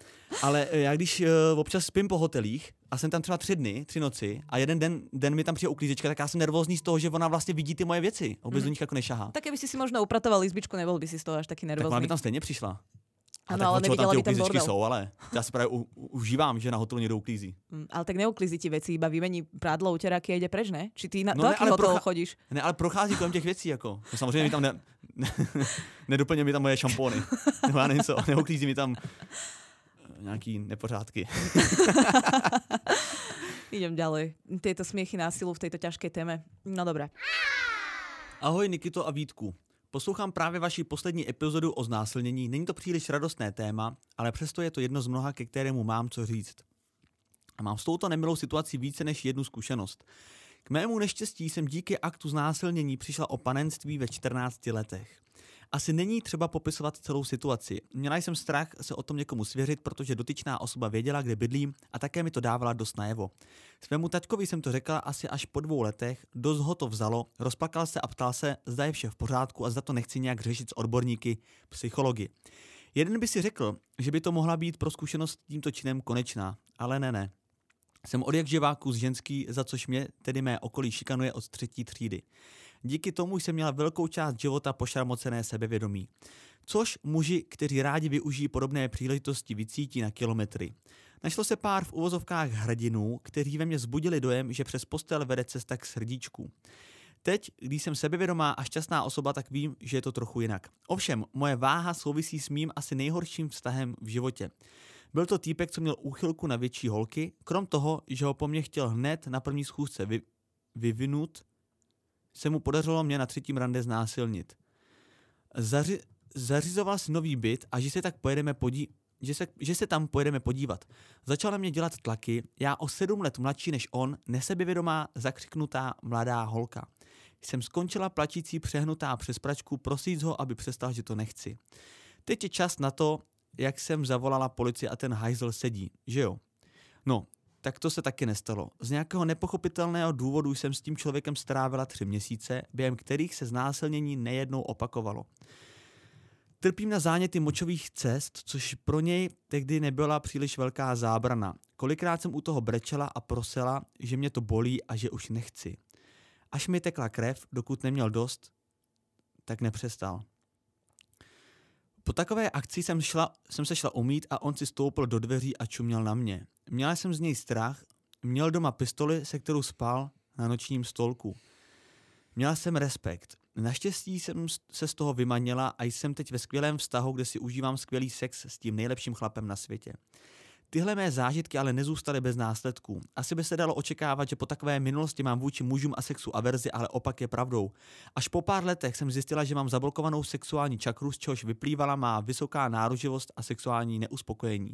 Speaker 2: Ale eh, já když uh, občas spím po hotelích a jsem tam třeba tři dny, tři noci a jeden den, den mi tam přijde uklízečka, tak já jsem nervózní z toho, že ona vlastně vidí ty moje věci vůbec do nich jako nešahá.
Speaker 1: Tak keby si si možno upratoval izbičku, nebol by si z toho až taký
Speaker 2: Tak ona by tam stejně přišla. A
Speaker 1: Áno,
Speaker 2: tak
Speaker 1: ale nevidela
Speaker 2: tam
Speaker 1: by
Speaker 2: uklízečky
Speaker 1: bordel.
Speaker 2: jsou, ale já si právě u, užívám, že na hotelu někdo uklízí.
Speaker 1: Mm, Ale tak neuklízi ti veci, iba vymení prádlo, uteráky a ide preč, ne? Či ty na,
Speaker 2: No
Speaker 1: do
Speaker 2: ne, ale procha-
Speaker 1: chodíš?
Speaker 2: Ne, ale prochází kolem těch věcí, jako. No, samozřejmě mi tam ne, ne, [laughs] nedoplně mi tam moje šampóny. [laughs] Nebo já nevím co, neuklízí mi tam eh, nějaký nepořádky. [laughs]
Speaker 1: Idem ďalej. Tieto smiechy násilu v tejto ťažkej téme. No dobré.
Speaker 2: Ahoj Nikito a Vítku. Poslouchám právě vaši poslední epizodu o znásilnění. Není to příliš radostné téma, ale přesto je to jedno z mnoha, ke kterému mám co říct. A mám s touto nemilou situací více než jednu zkušenost. K mému neštěstí jsem díky aktu znásilnění přišla o panenství ve 14 letech. Asi není třeba popisovat celou situaci. Měla jsem strach se o tom někomu svěřit, protože dotyčná osoba věděla, kde bydlím a také mi to dávala dost najevo. Svému taťkovi jsem to řekla asi až po dvou letech, dost ho to vzalo, rozplakal se a ptal se, zda je vše v pořádku a zda to nechci nějak řešit s odborníky psychologi. Jeden by si řekl, že by to mohla být pro zkušenost tímto činem konečná, ale ne, ne. Jsem od jak živáku z ženský, za což mě, tedy mé okolí, šikanuje od třetí třídy. Díky tomu jsem měla velkou část života pošramocené sebevědomí. Což muži, kteří rádi využijí podobné příležitosti, vycítí na kilometry. Našlo se pár v uvozovkách hrdinů, kteří ve mně zbudili dojem, že přes postel vede cesta k srdíčku. Teď, když jsem sebevědomá a šťastná osoba, tak vím, že je to trochu jinak. Ovšem, moje váha souvisí s mým asi nejhorším vztahem v životě. Byl to týpek, co měl úchylku na větší holky, krom toho, že ho po mně chtěl hned na první schůzce vy, vyvinout, se mu podařilo mě na třetím rande znásilnit. Zaři, zařizoval si nový byt a že se tak pojedeme podí, že se, že se tam pojedeme podívat. Začal na mě dělat tlaky, já o sedm let mladší než on, nesebevědomá, zakřiknutá mladá holka. Jsem skončila plačící přehnutá přes pračku, prosíc ho, aby přestal, že to nechci. Teď je čas na to, jak jsem zavolala policii a ten hajzl sedí, že jo? No, tak to se taky nestalo. Z nějakého nepochopitelného důvodu jsem s tím člověkem strávila tři měsíce, během kterých se znásilnění nejednou opakovalo. Trpím na záněty močových cest, což pro něj tehdy nebyla příliš velká zábrana. Kolikrát jsem u toho brečela a prosila, že mě to bolí a že už nechci. Až mi tekla krev, dokud neměl dost, tak nepřestal. Po takové akci jsem, šla, jsem se šla umít a on si stoupil do dveří a čuměl na mě. Měla jsem z něj strach, měl doma pistoli, se kterou spal na nočním stolku. Měla jsem respekt. Naštěstí jsem se z toho vymanila a jsem teď ve skvělém vztahu, kde si užívám skvělý sex s tím nejlepším chlapem na světě. Tyhle mé zážitky ale nezůstaly bez následků. Asi by se dalo očekávat, že po takové minulosti mám vůči mužům a sexu averzi, ale opak je pravdou. Až po pár letech jsem zjistila, že mám zablokovanou sexuální čakru, z čehož vyplývala má vysoká náruživost a sexuální neuspokojení.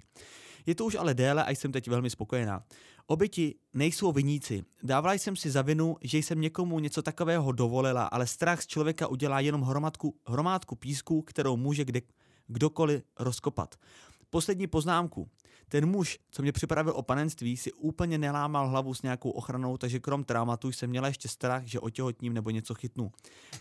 Speaker 2: Je to už ale déle a jsem teď velmi spokojená. Oběti nejsou viníci. Dávala jsem si za vinu, že jsem někomu něco takového dovolila, ale strach z člověka udělá jenom hromadku, hromádku písku, kterou může kde, kdokoliv rozkopat. Poslední poznámku. Ten muž, co mě připravil o panenství, si úplně nelámal hlavu s nějakou ochranou, takže krom traumatu jsem měla ještě strach, že otěhotním nebo něco chytnu.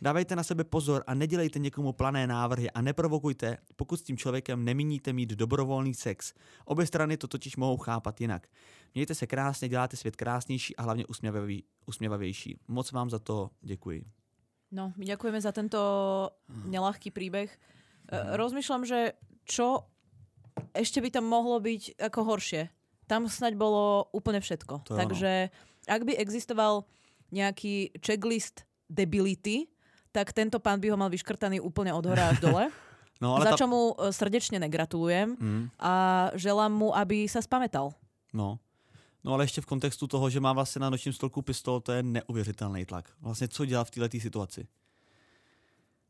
Speaker 2: Dávejte na sebe pozor a nedělejte někomu plané návrhy a neprovokujte, pokud s tím člověkem nemíníte mít dobrovolný sex. Obě strany to totiž mohou chápat jinak. Mějte se krásně, děláte svět krásnější a hlavně usměvavý, usměvavější. Moc vám za to děkuji.
Speaker 1: No, my ďakujeme za tento nelahký príbeh. E, Rozmýšľam, že čo ešte by tam mohlo byť ako horšie. Tam snaď bolo úplne všetko.
Speaker 2: To
Speaker 1: Takže ak by existoval nejaký checklist debility, tak tento pán by ho mal vyškrtaný úplne od hora až dole. [laughs]
Speaker 2: No, ale
Speaker 1: za
Speaker 2: ta...
Speaker 1: čo mu e, srdečne negratulujem
Speaker 2: Mm,
Speaker 1: a želám mu, aby sa spamätal.
Speaker 2: no. No ale ještě v kontextu toho, že má vlastně na nočním stolku pistol, to je neuvěřitelný tlak. Vlastně co dělá v této situaci?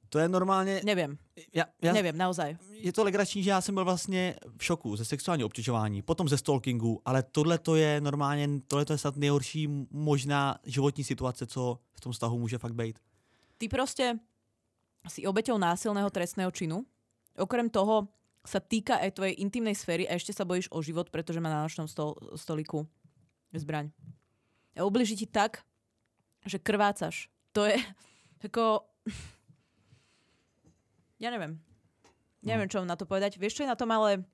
Speaker 2: To je normálně...
Speaker 1: Neviem,
Speaker 2: Já, já,
Speaker 1: neviem, naozaj.
Speaker 2: je to legrační, že já jsem byl vlastně v šoku ze sexuálního obtěžování, potom ze stalkingu, ale tohle to je normálně, tohle to je snad nejhorší možná životní situace, co v tom vztahu může fakt být.
Speaker 1: Ty proste si obeťou násilného trestného činu. Okrem toho sa týka aj tvojej intimnej sféry a ešte sa bojíš o život, pretože má na nočnom stol, stoliku zbraň. A ubliží ti tak, že krvácaš. To je [laughs] ako... Ja neviem. Neviem, čo na to povedať. Vieš, čo je na tom, ale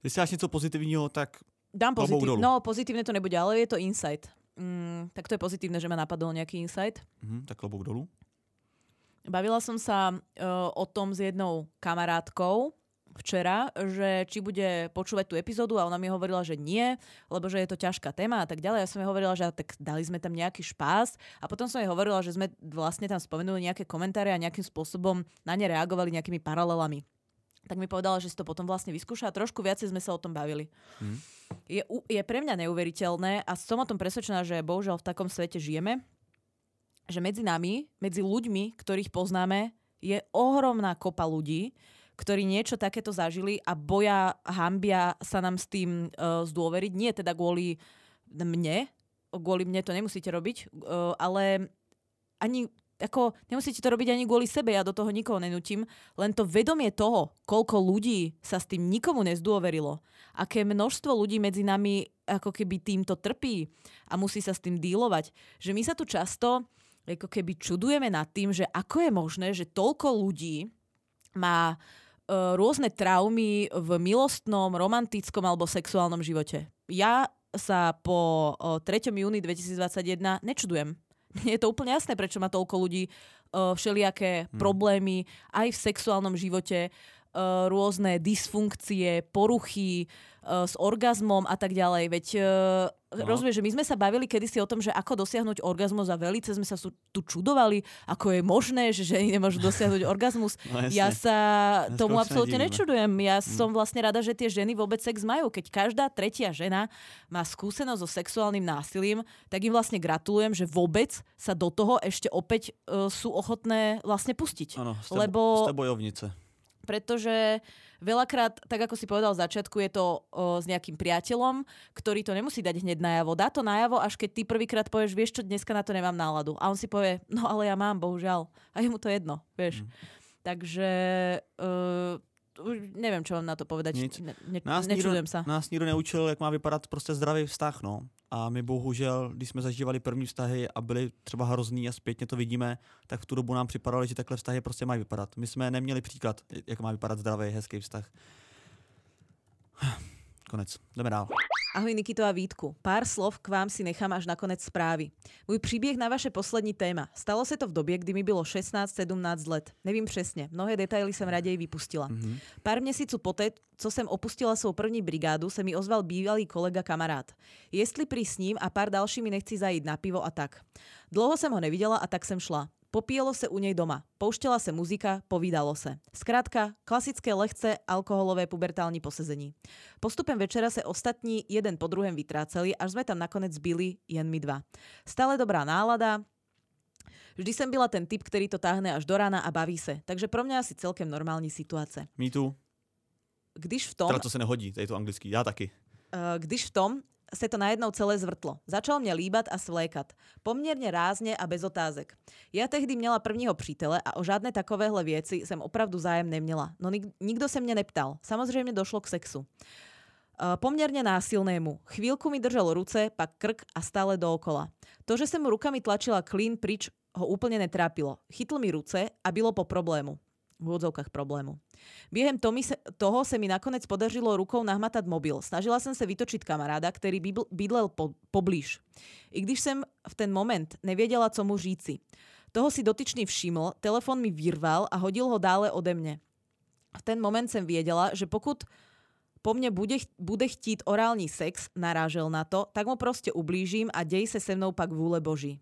Speaker 2: Když máš něco pozitivního, tak
Speaker 1: dám pozitív...
Speaker 2: dolu.
Speaker 1: No, pozitívne to nebude, ale je to insight. Mm, tak to je pozitívne, že ma napadol nejaký insight.
Speaker 2: mhm, tak klobouk dolů.
Speaker 1: Bavila som sa uh, o tom s jednou kamarátkou včera, že či bude počúvať tú epizódu a ona mi hovorila, že nie, lebo že je to ťažká téma a tak ďalej. Ja som jej hovorila, že tak dali sme tam nejaký špás a potom som jej hovorila, že sme vlastne tam spomenuli nejaké komentáre a nejakým spôsobom na ne reagovali nejakými paralelami. Tak mi povedala, že si to potom vlastne vyskúša a trošku viacej sme sa o tom bavili.
Speaker 2: Mhm.
Speaker 1: Je, je pre mňa neuveriteľné a som o tom presvedčená, že bohužiaľ v takom svete žijeme, že medzi nami, medzi ľuďmi, ktorých poznáme, je ohromná kopa ľudí, ktorí niečo takéto zažili a boja, hambia sa nám s tým uh, zdôveriť. Nie teda kvôli mne, kvôli mne to nemusíte robiť, uh, ale ani ako nemusíte to robiť ani kvôli sebe, ja do toho nikoho nenutím, len to vedomie toho, koľko ľudí sa s tým nikomu nezdôverilo, aké množstvo ľudí medzi nami ako keby týmto trpí a musí sa s tým dílovať, že my sa tu často ako keby čudujeme nad tým, že ako je možné, že toľko ľudí má e, rôzne traumy v milostnom, romantickom alebo sexuálnom živote. Ja sa po e, 3. júni 2021 nečudujem. [laughs] Je to úplne jasné, prečo má toľko ľudí e, všelijaké problémy aj v sexuálnom živote, rôzne dysfunkcie, poruchy e, s orgazmom a tak ďalej. Veď no. rozumieš, že my sme sa bavili kedysi o tom, že ako dosiahnuť orgazmus a velice sme sa tu čudovali, ako je možné, že ženy nemôžu dosiahnuť [laughs] orgazmus.
Speaker 2: No, jasne.
Speaker 1: ja sa
Speaker 2: Dneska
Speaker 1: tomu absolútne
Speaker 2: nedivíme.
Speaker 1: nečudujem. Ja som vlastne rada, že tie ženy vôbec sex majú. Keď každá tretia žena má skúsenosť so sexuálnym násilím, tak im vlastne gratulujem, že vôbec sa do toho ešte opäť uh, sú ochotné vlastne pustiť.
Speaker 2: Ano, jste,
Speaker 1: Lebo-
Speaker 2: jste bojovnice.
Speaker 1: Pretože veľakrát, tak ako si povedal v začiatku, je to o, s nejakým priateľom, ktorý to nemusí dať hneď najavo. Dá to najavo, až keď ty prvýkrát povieš, vieš čo, dneska na to nemám náladu. A on si povie, no ale ja mám, bohužiaľ. A je mu to jedno, vieš.
Speaker 2: Mm.
Speaker 1: Takže uh, už neviem, čo mám na to povedať.
Speaker 2: Nic.
Speaker 1: Ne, ne,
Speaker 2: Nás nikdo,
Speaker 1: nečudujem sa.
Speaker 2: nás nikdo neučil, jak má vypadat prostě zdravý vztah, no. A my bohužel, když jsme zažívali první vztahy a byly třeba hrozný a zpětně to vidíme, tak v tu dobu nám připadalo, že takhle vztahy prostě mají vypadat. My jsme neměli příklad, jak má vypadat zdravý, hezký vztah. [sighs] Konec. Jdeme dál.
Speaker 1: Ahoj Nikito a Vítku. Pár slov k vám si nechám až na konec správy. Môj príbeh na vaše poslední téma. Stalo sa to v době, kdy mi bylo 16-17 let. Nevím přesně. Mnohé detaily jsem raději vypustila. Mm-hmm. Pár měsíců poté, co jsem opustila svou první brigádu, se mi ozval bývalý kolega kamarád. Jestli pri s ním a pár dalšími nechci zajít na pivo a tak. Dlouho jsem ho neviděla a tak jsem šla. Popíjelo se u nej doma. Pouštěla se muzika, povídalo se. Zkrátka, klasické lehce alkoholové pubertální posezení. Postupem večera se ostatní jeden po druhém vytráceli, až sme tam nakonec byli jen my dva. Stále dobrá nálada, Vždy jsem byla ten typ, který to táhne až do rána a baví se. Takže pro mě asi celkem normální situace.
Speaker 2: Me too.
Speaker 1: Když v tom...
Speaker 2: Teda to se nehodí, to je to anglický, já taky.
Speaker 1: Uh, když v tom sa to najednou celé zvrtlo. Začal mňa líbať a svlékat. Poměrně rázne a bez otázek. Ja tehdy měla prvního přítele a o žádné takovéhle věci jsem opravdu zájem neměla. No nik- nikdo se mě neptal. Samozřejmě došlo k sexu. Uh, poměrně násilnému. Chvíľku mi držal ruce, pak krk a stále dookola. To, že som mu rukami tlačila klín prič, ho úplne netrápilo. Chytl mi ruce a bylo po problému v úvodzovkách problému. Během toho se mi nakonec podařilo rukou nahmatať mobil. Snažila som sa vytočiť kamaráda, ktorý bydlel po, poblíž. I když som v ten moment nevěděla, co mu říci. Toho si dotyčný všiml, telefon mi vyrval a hodil ho dále ode mne. V ten moment som věděla, že pokud po mne bude, bude chtít orální sex, narážel na to, tak mu prostě ublížím a dej se se mnou pak vůle Boží.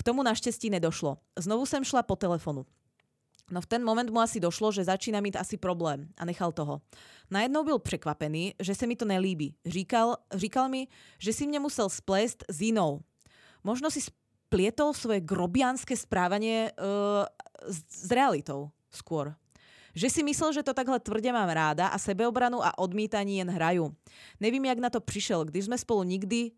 Speaker 1: K tomu naštěstí nedošlo. Znovu jsem šla po telefonu. No v ten moment mu asi došlo, že začína mít asi problém a nechal toho. Najednou byl překvapený, že se mi to nelíbí. Říkal, říkal mi, že si mě musel splést s jinou. Možno si splietol svoje grobianské správanie uh, s, s realitou skôr. Že si myslel, že to takhle tvrdě mám ráda a sebeobranu a odmítání jen hraju. Nevím, jak na to přišel, když jsme spolu nikdy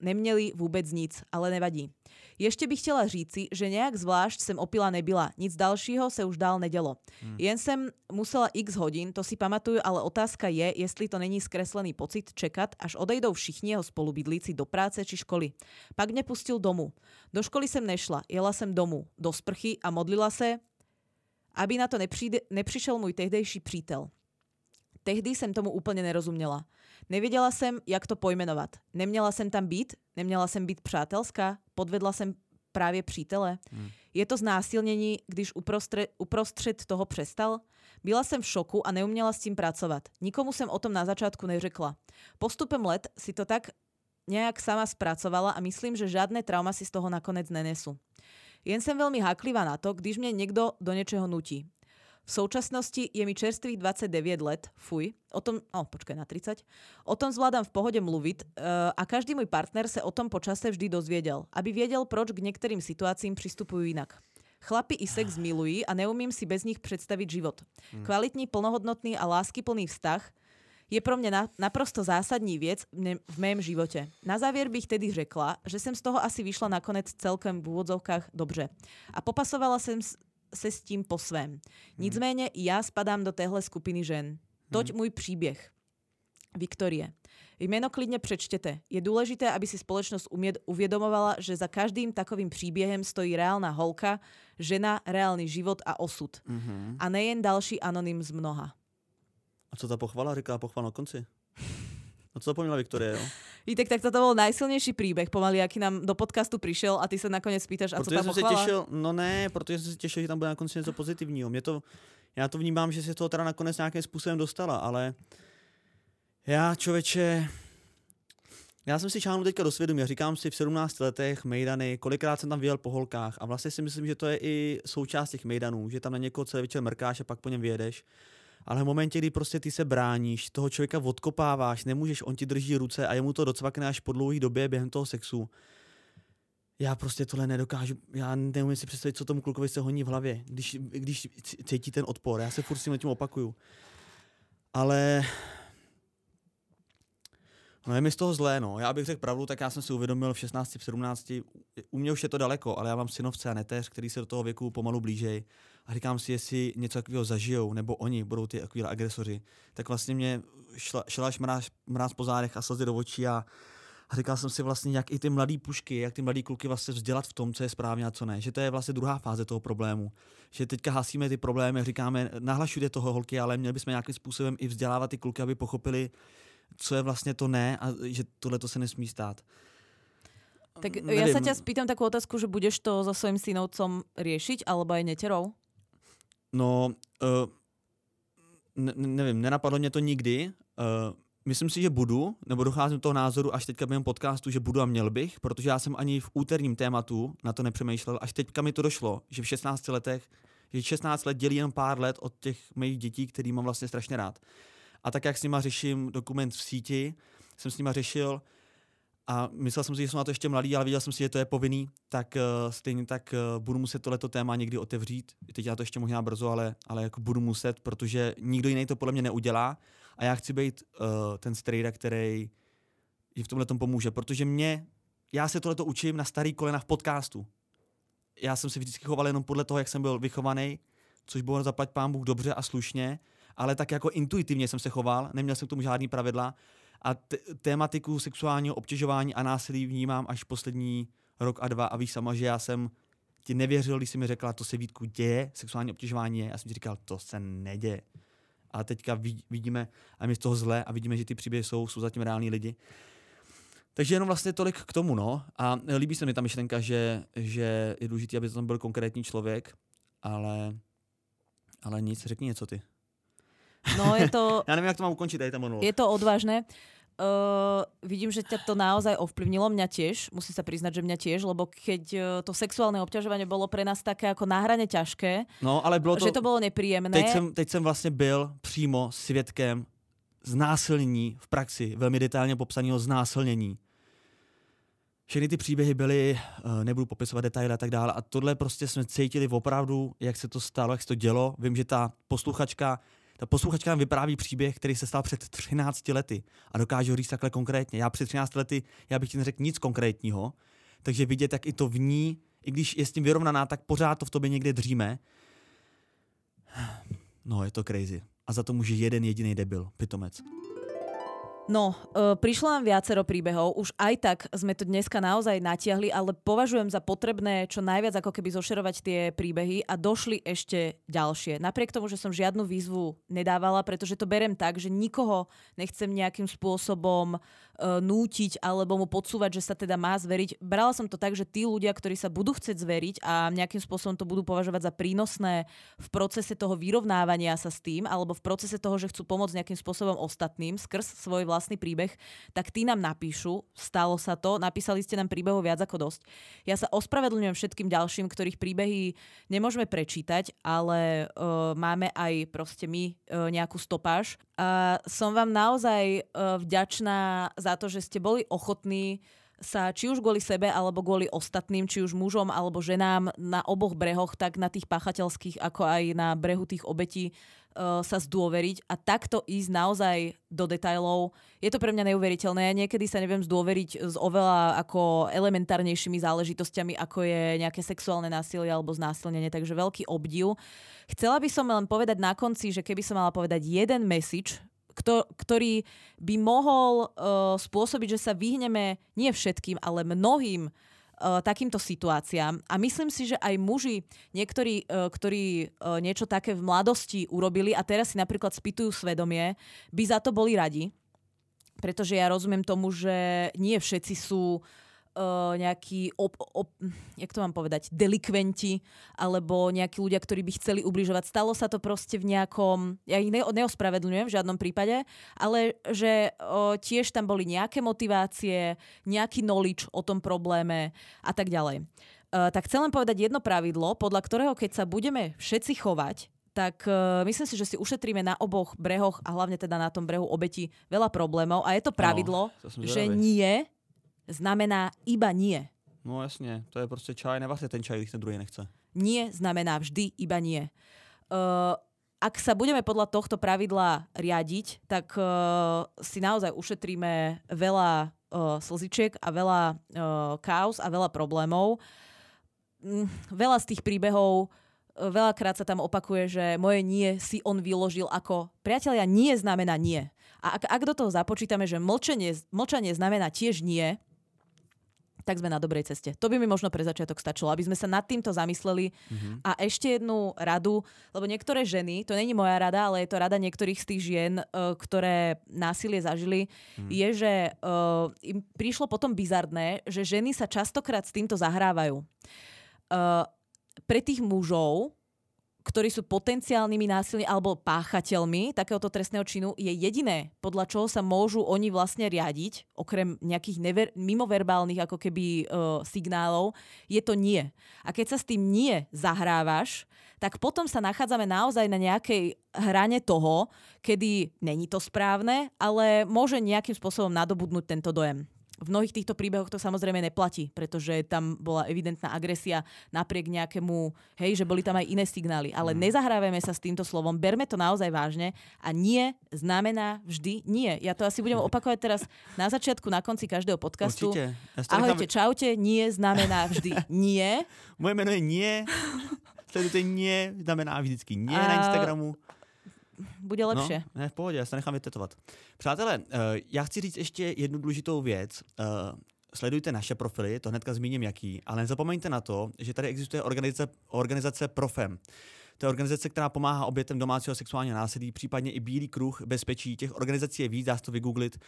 Speaker 1: neměli vůbec nic, ale nevadí. Ještě bych chtěla říci, že nějak zvlášť jsem opila nebyla. Nic dalšího se už dál nedělo. Hmm. Jen jsem musela x hodin, to si pamatuju, ale otázka je, jestli to není zkreslený pocit čekat, až odejdou všichni jeho spolubydlíci do práce či školy. Pak mě pustil domů. Do školy jsem nešla, jela jsem domů, do sprchy a modlila se, aby na to nepřijde, nepřišel můj tehdejší přítel. Tehdy jsem tomu úplně nerozuměla. Nevěděla jsem, jak to pojmenovat. Neměla jsem tam být, neměla jsem být přátelská, podvedla jsem právě přítele. Hmm. Je to znásilnění, když uprostřed, uprostřed toho přestal? Byla jsem v šoku a neuměla s tím pracovat. Nikomu jsem o tom na začátku neřekla. Postupem let si to tak nějak sama spracovala a myslím, že žádné trauma si z toho nakonec nenesu. Jen jsem velmi háklivá na to, když mě někdo do něčeho nutí. V současnosti je mi čerstvých 29 let, fuj, o tom, oh, počkaj, na 30. O tom zvládam v pohode mluvit uh, a každý môj partner sa o tom počase vždy dozviedel, aby věděl, proč k některým situáciím přistupujú inak. Chlapi i sex milují a neumím si bez nich představit život. Hmm. Kvalitní, plnohodnotný a láskyplný vztah je pro mňa na, naprosto zásadní věc v, mém živote. Na závěr bych tedy řekla, že jsem z toho asi vyšla nakonec celkem v úvodzovkách dobře. A popasovala jsem se s tím po svém. Hmm. Nicméně já spadám do téhle skupiny žen. Toť hmm. můj příběh. Viktorie. Jméno klidně přečtěte. Je důležité, aby si společnost uvědomovala, že za každým takovým příběhem stojí reálna holka, žena, reálný život a osud. Mm-hmm. A nejen další anonym z mnoha.
Speaker 2: A co ta pochvala říká pochvala na konci? No co zapomněla Viktorie, jo?
Speaker 1: Vítek, tak toto bol najsilnejší príbeh pomaly, aký nám do podcastu prišiel a ty sa nakoniec pýtaš, a
Speaker 2: protože
Speaker 1: co
Speaker 2: jsem se těšil, no ne, protože jsem se těšil, že tam bude nakonec něco pozitivního. Mě to, já to vnímám, že se toho teda nakonec nějakým způsobem dostala, ale já, člověče, já jsem si čáhnul teďka do svědomí a říkám si v 17 letech mejdany, kolikrát jsem tam vyjel po holkách a vlastně si myslím, že to je i součást těch mejdanů, že tam na někoho celý večer mrkáš a pak po něm vyjedeš ale v momentě, kdy prostě ty se bráníš, toho člověka odkopáváš, nemůžeš, on ti drží ruce a jemu to docvakne až po dlouhé době během toho sexu. Já prostě tohle nedokážu, já neumím si představit, co tomu klukovi se honí v hlavě, když, když cítí ten odpor. Já se furt s tím, tím opakuju. Ale No je mi z toho zlé, no. Já bych řekl pravdu, tak já jsem si uvědomil v 16, v 17, u mě už je to daleko, ale já mám synovce a neteř, který se do toho věku pomalu blížej a říkám si, jestli něco takového zažijou, nebo oni budou ty takový agresoři, tak vlastně mě šla, šla až mráz, mráz po zádech a slzy do očí a, A říkal jsem si vlastně, jak i ty mladé pušky, jak ty mladé kluky vlastně vzdělat v tom, co je správně a co ne. Že to je vlastně druhá fáze toho problému. Že teďka hasíme ty problémy, říkáme, nahlašujte toho holky, ale měli bychom nějakým způsobem i vzdělávat ty kluky, aby pochopili, co je vlastně to ne a že tohle to se nesmí stát.
Speaker 1: Tak Neviem. ja sa ťa spýtam takú otázku, že budeš to so svojím synovcom riešiť, alebo aj neterou?
Speaker 2: No, uh, ne, nevím, nenapadlo mě to nikdy. Uh, myslím si, že budu, nebo docházím toho názoru až teďka během podcastu, že budu a měl bych, protože já jsem ani v úterním tématu na to nepřemýšlel. Až teďka mi to došlo, že v 16 letech, že 16 let dělí jen pár let od těch mých dětí, který mám vlastně strašně rád. A tak, jak s nima řeším dokument v síti, jsem s nima řešil, a myslel jsem si, že jsou na to ještě mladý, ale viděl jsem si, že to je povinný, tak uh, stejně tak uh, budu muset tohleto téma někdy otevřít. Teď já to ještě možná brzo, ale, ale jako budu muset, protože nikdo jiný to podle mě neudělá a já chci být uh, ten strejda, který ji v tomhle tom pomůže, protože mě, já se tohleto učím na starý kolena v podcastu. Já jsem si vždycky choval jenom podle toho, jak jsem byl vychovaný, což bylo zaplať pán Bůh dobře a slušně, ale tak jako intuitivně jsem se choval, neměl jsem k tomu žádný pravidla a t- tématiku sexuálního obtěžování a násilí vnímám až poslední rok a dva a víš sama, že já jsem ti nevěřil, když jsi mi řekla, to se Vítku děje, sexuální obtěžování je. Já jsem ti říkal, to se neděje. A teďka vidíme, a my z toho zle a vidíme, že ty příběhy jsou, jsou zatím reální lidi. Takže jenom vlastně tolik k tomu, no. A líbí se mi ta myšlenka, že, že je důležité, aby to tam byl konkrétní člověk, ale, ale nic, řekni něco ty.
Speaker 1: No je to... [laughs]
Speaker 2: ja neviem, jak to mám ukončiť aj ten monolog.
Speaker 1: Je to odvážne. Uh, vidím, že ťa to naozaj ovplyvnilo, mňa tiež, musím sa priznať, že mňa tiež, lebo keď uh, to sexuálne obťažovanie bolo pre nás také ako na hrane ťažké,
Speaker 2: no, ale bylo to,
Speaker 1: že to bolo nepríjemné.
Speaker 2: Teď jsem, teď jsem vlastně byl přímo svědkem znásilnění v praxi, velmi detailně popsaného znásilnění. Všechny ty příběhy byly, uh, nebudu popisovat detaily a tak dále, a tohle prostě jsme cítili opravdu, jak se to stalo, jak se to dělo. Vím, že ta posluchačka ta posluchačka nám vypráví příběh, který se stal před 13 lety a dokáže říct takhle konkrétně. Já před 13 lety, já bych ti neřekl nic konkrétního, takže vidět, jak i to v ní, i když je s tím vyrovnaná, tak pořád to v tobě někde dříme. [sighs] No, je to crazy. A za to může jeden jediný debil, pitomec.
Speaker 1: No, e, prišlo nám viacero príbehov, už aj tak sme to dneska naozaj natiahli, ale považujem za potrebné čo najviac ako keby zošerovať tie príbehy a došli ešte ďalšie. Napriek tomu, že som žiadnu výzvu nedávala, pretože to berem tak, že nikoho nechcem nejakým spôsobom nútiť alebo mu podsúvať, že sa teda má zveriť. Brala som to tak, že tí ľudia, ktorí sa budú chcieť zveriť a nejakým spôsobom to budú považovať za prínosné v procese toho vyrovnávania sa s tým alebo v procese toho, že chcú pomôcť nejakým spôsobom ostatným skrz svoj vlastný príbeh, tak tí nám napíšu, stalo sa to, napísali ste nám príbehov viac ako dosť. Ja sa ospravedlňujem všetkým ďalším, ktorých príbehy nemôžeme prečítať, ale uh, máme aj proste my uh, nejakú stopáž. A som vám naozaj uh, vďačná za za to, že ste boli ochotní sa či už kvôli sebe alebo kvôli ostatným, či už mužom alebo ženám na oboch brehoch, tak na tých páchateľských, ako aj na brehu tých obetí uh, sa zdôveriť a takto ísť naozaj do detajlov. Je to pre mňa neuveriteľné. Ja niekedy sa neviem zdôveriť s oveľa ako elementárnejšími záležitosťami, ako je nejaké sexuálne násilie alebo znásilnenie, takže veľký obdiv. Chcela by som len povedať na konci, že keby som mala povedať jeden message ktorý by mohol uh, spôsobiť, že sa vyhneme nie všetkým, ale mnohým uh, takýmto situáciám. A myslím si, že aj muži, niektorí, uh, ktorí uh, niečo také v mladosti urobili a teraz si napríklad spýtujú svedomie, by za to boli radi. Pretože ja rozumiem tomu, že nie všetci sú uh, uh, nejakí, op, op, jak to mám povedať, delikventi alebo nejakí ľudia, ktorí by chceli ubližovať. Stalo sa to proste v nejakom, ja ich ne, neospravedlňujem v žiadnom prípade, ale že uh, tiež tam boli nejaké motivácie, nejaký knowledge o tom probléme a tak ďalej. Uh, tak chcem len povedať jedno pravidlo, podľa ktorého keď sa budeme všetci chovať, tak uh, myslím si, že si ušetríme na oboch brehoch a hlavne teda na tom brehu obeti veľa problémov. A je to pravidlo, no, to že nie znamená iba nie.
Speaker 2: No jasne, to je proste čaj, nevaste ten čaj, když ten druhý nechce.
Speaker 1: Nie znamená vždy iba nie. Uh, ak sa budeme podľa tohto pravidla riadiť, tak uh, si naozaj ušetríme veľa uh, slzičiek a veľa uh, chaos a veľa problémov. Mm, veľa z tých príbehov uh, veľakrát sa tam opakuje, že moje nie si on vyložil ako priatelia nie znamená nie. A ak, ak do toho započítame, že mlčanie, mlčanie znamená tiež nie, tak sme na dobrej ceste. To by mi možno pre začiatok stačilo, aby sme sa nad týmto zamysleli. Mm-hmm. A ešte jednu radu, lebo niektoré ženy, to není moja rada, ale je to rada niektorých z tých žien, uh, ktoré násilie zažili, mm. je, že uh, im prišlo potom bizardné, že ženy sa častokrát s týmto zahrávajú. Uh, pre tých mužov ktorí sú potenciálnymi násilní alebo páchateľmi takéhoto trestného činu, je jediné, podľa čoho sa môžu oni vlastne riadiť, okrem nejakých never- mimoverbálnych ako keby uh, signálov, je to nie. A keď sa s tým nie zahrávaš, tak potom sa nachádzame naozaj na nejakej hrane toho, kedy není to správne, ale môže nejakým spôsobom nadobudnúť tento dojem. V mnohých týchto príbehoch to samozrejme neplatí, pretože tam bola evidentná agresia napriek nejakému, hej, že boli tam aj iné signály. Ale mm. nezahrávame sa s týmto slovom, berme to naozaj vážne a nie znamená vždy nie. Ja to asi budem opakovať teraz na začiatku, na konci každého podcastu.
Speaker 2: Určite. Ja
Speaker 1: Ahojte, nechám... čaute, nie znamená vždy nie. [laughs]
Speaker 2: Moje meno je nie. Sledujte nie, znamená vždycky nie a... na Instagramu
Speaker 1: bude lepšie.
Speaker 2: No, ne, v pohodě, já se nechám vytetovat. Přátelé, uh, já chci říct ještě jednu důležitou věc. Uh, sledujte naše profily, to hnedka zmíním jaký, ale nezapomeňte na to, že tady existuje organizace, organizace Profem. To je organizace, která pomáhá obětem domácího sexuálního násilí, případně i Bílý kruh bezpečí. Těch organizací je víc, dá se to vygooglit.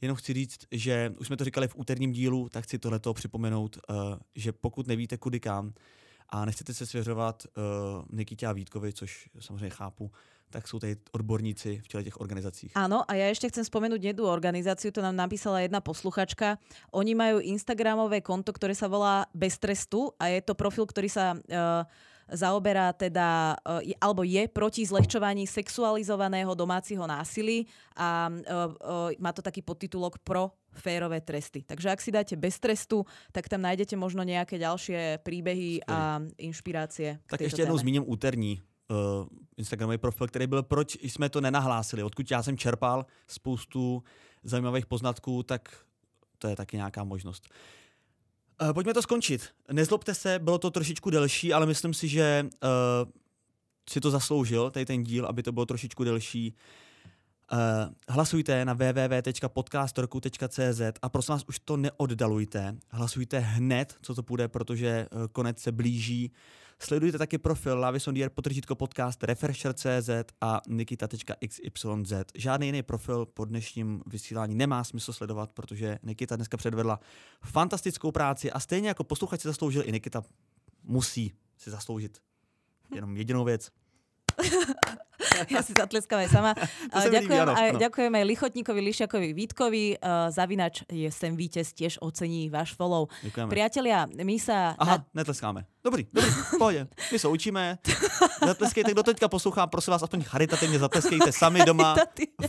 Speaker 2: Jenom chci říct, že už jsme to říkali v úterním dílu, tak chci tohleto připomenout, uh, že pokud nevíte kudy kam a nechcete se svěřovat Nikitě a Vítkovi, což samozřejmě chápu, tak sú tady odborníci v čele těch organizacích.
Speaker 1: Áno, a ja ešte chcem spomenúť jednu organizáciu, to nám napísala jedna posluchačka. Oni majú Instagramové konto, ktoré sa volá Bez trestu a je to profil, ktorý sa uh, zaoberá teda, uh, alebo je proti zlehčovaní sexualizovaného domáciho násilí a uh, uh, má to taký podtitulok pro férové tresty. Takže ak si dáte bez trestu, tak tam nájdete možno nejaké ďalšie príbehy a inšpirácie.
Speaker 2: Tak ešte jednou zmíním úterní uh, Instagramový profil, který byl, proč jsme to nenahlásili. Odkud já jsem čerpal spoustu zajímavých poznatků, tak to je taky nějaká možnost. Uh, pojďme to skončit. Nezlobte se, bylo to trošičku delší, ale myslím si, že uh, si to zasloužil, tady ten díl, aby to bylo trošičku delší. Uh, hlasujte na www.podcastorku.cz a prosím vás, už to neoddalujte. Hlasujte hned, co to půjde, protože konec se blíží. Sledujte taky profil Lavisondier potržítko podcast Refresher.cz a nikita.xyz. Žádný jiný profil po dnešním vysílání nemá smysl sledovat, protože Nikita dneska předvedla fantastickou práci a stejně jako posluchač si zasloužil, i Nikita musí si zasloužit jenom jedinou věc. [laughs]
Speaker 1: ja si zatleskám [laughs] aj sama. ďakujem, aj, ďakujem aj Lichotníkovi, Lišiakovi, Vítkovi. Uh, Zavinač je sem víťaz, tiež ocení váš follow. Ďakujeme. Priatelia, my sa...
Speaker 2: Aha, na... netleskáme. Dobrý, dobrý, pohodě. My se učíme. Zatleskejte, kdo teďka poslouchá, prosím vás, aspoň charitativně zatleskejte sami doma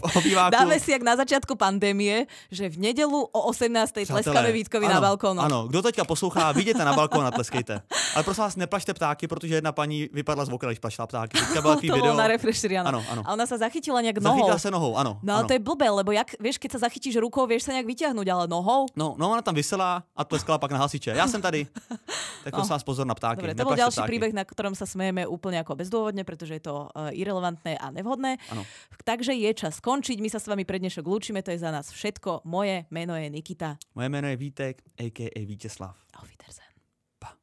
Speaker 2: v obýváku.
Speaker 1: Dáme si jak na začiatku pandémie, že v nedelu o 18. tleskáme Vítkovi ano, na balkónu.
Speaker 2: Ano, kdo teďka poslouchá, vidíte na balkón a tleskejte. Ale prosím vás, neplašte ptáky, protože jedna paní vypadla z okna, když plašila ptáky. Teďka byla [laughs]
Speaker 1: to video. na refresheri, ano. ano, ano. A ona sa zachytila nejak
Speaker 2: nohou. Zachytila sa nohou, áno.
Speaker 1: No ale to je blbé, lebo jak, vieš, keď sa zachytíš rukou, vieš sa nejak vyťahnuť, ale nohou?
Speaker 2: No, no ona tam vysela a tleskala pak na hasiče. Ja som tady. Tak [laughs] to no. vás pozor na ptáky.
Speaker 1: Dobre, to bol ďalší ptáky. príbeh, na ktorom sa smejeme úplne ako bezdôvodne, pretože je to uh, irrelevantné a nevhodné. Ano. Takže je čas skončiť. My sa s vami pre dnešok lúčime, to je za nás všetko. Moje meno je Nikita.
Speaker 2: Moje meno je Vítek, a.k.a. Víteslav.
Speaker 1: Auf Wiedersehen. Pa.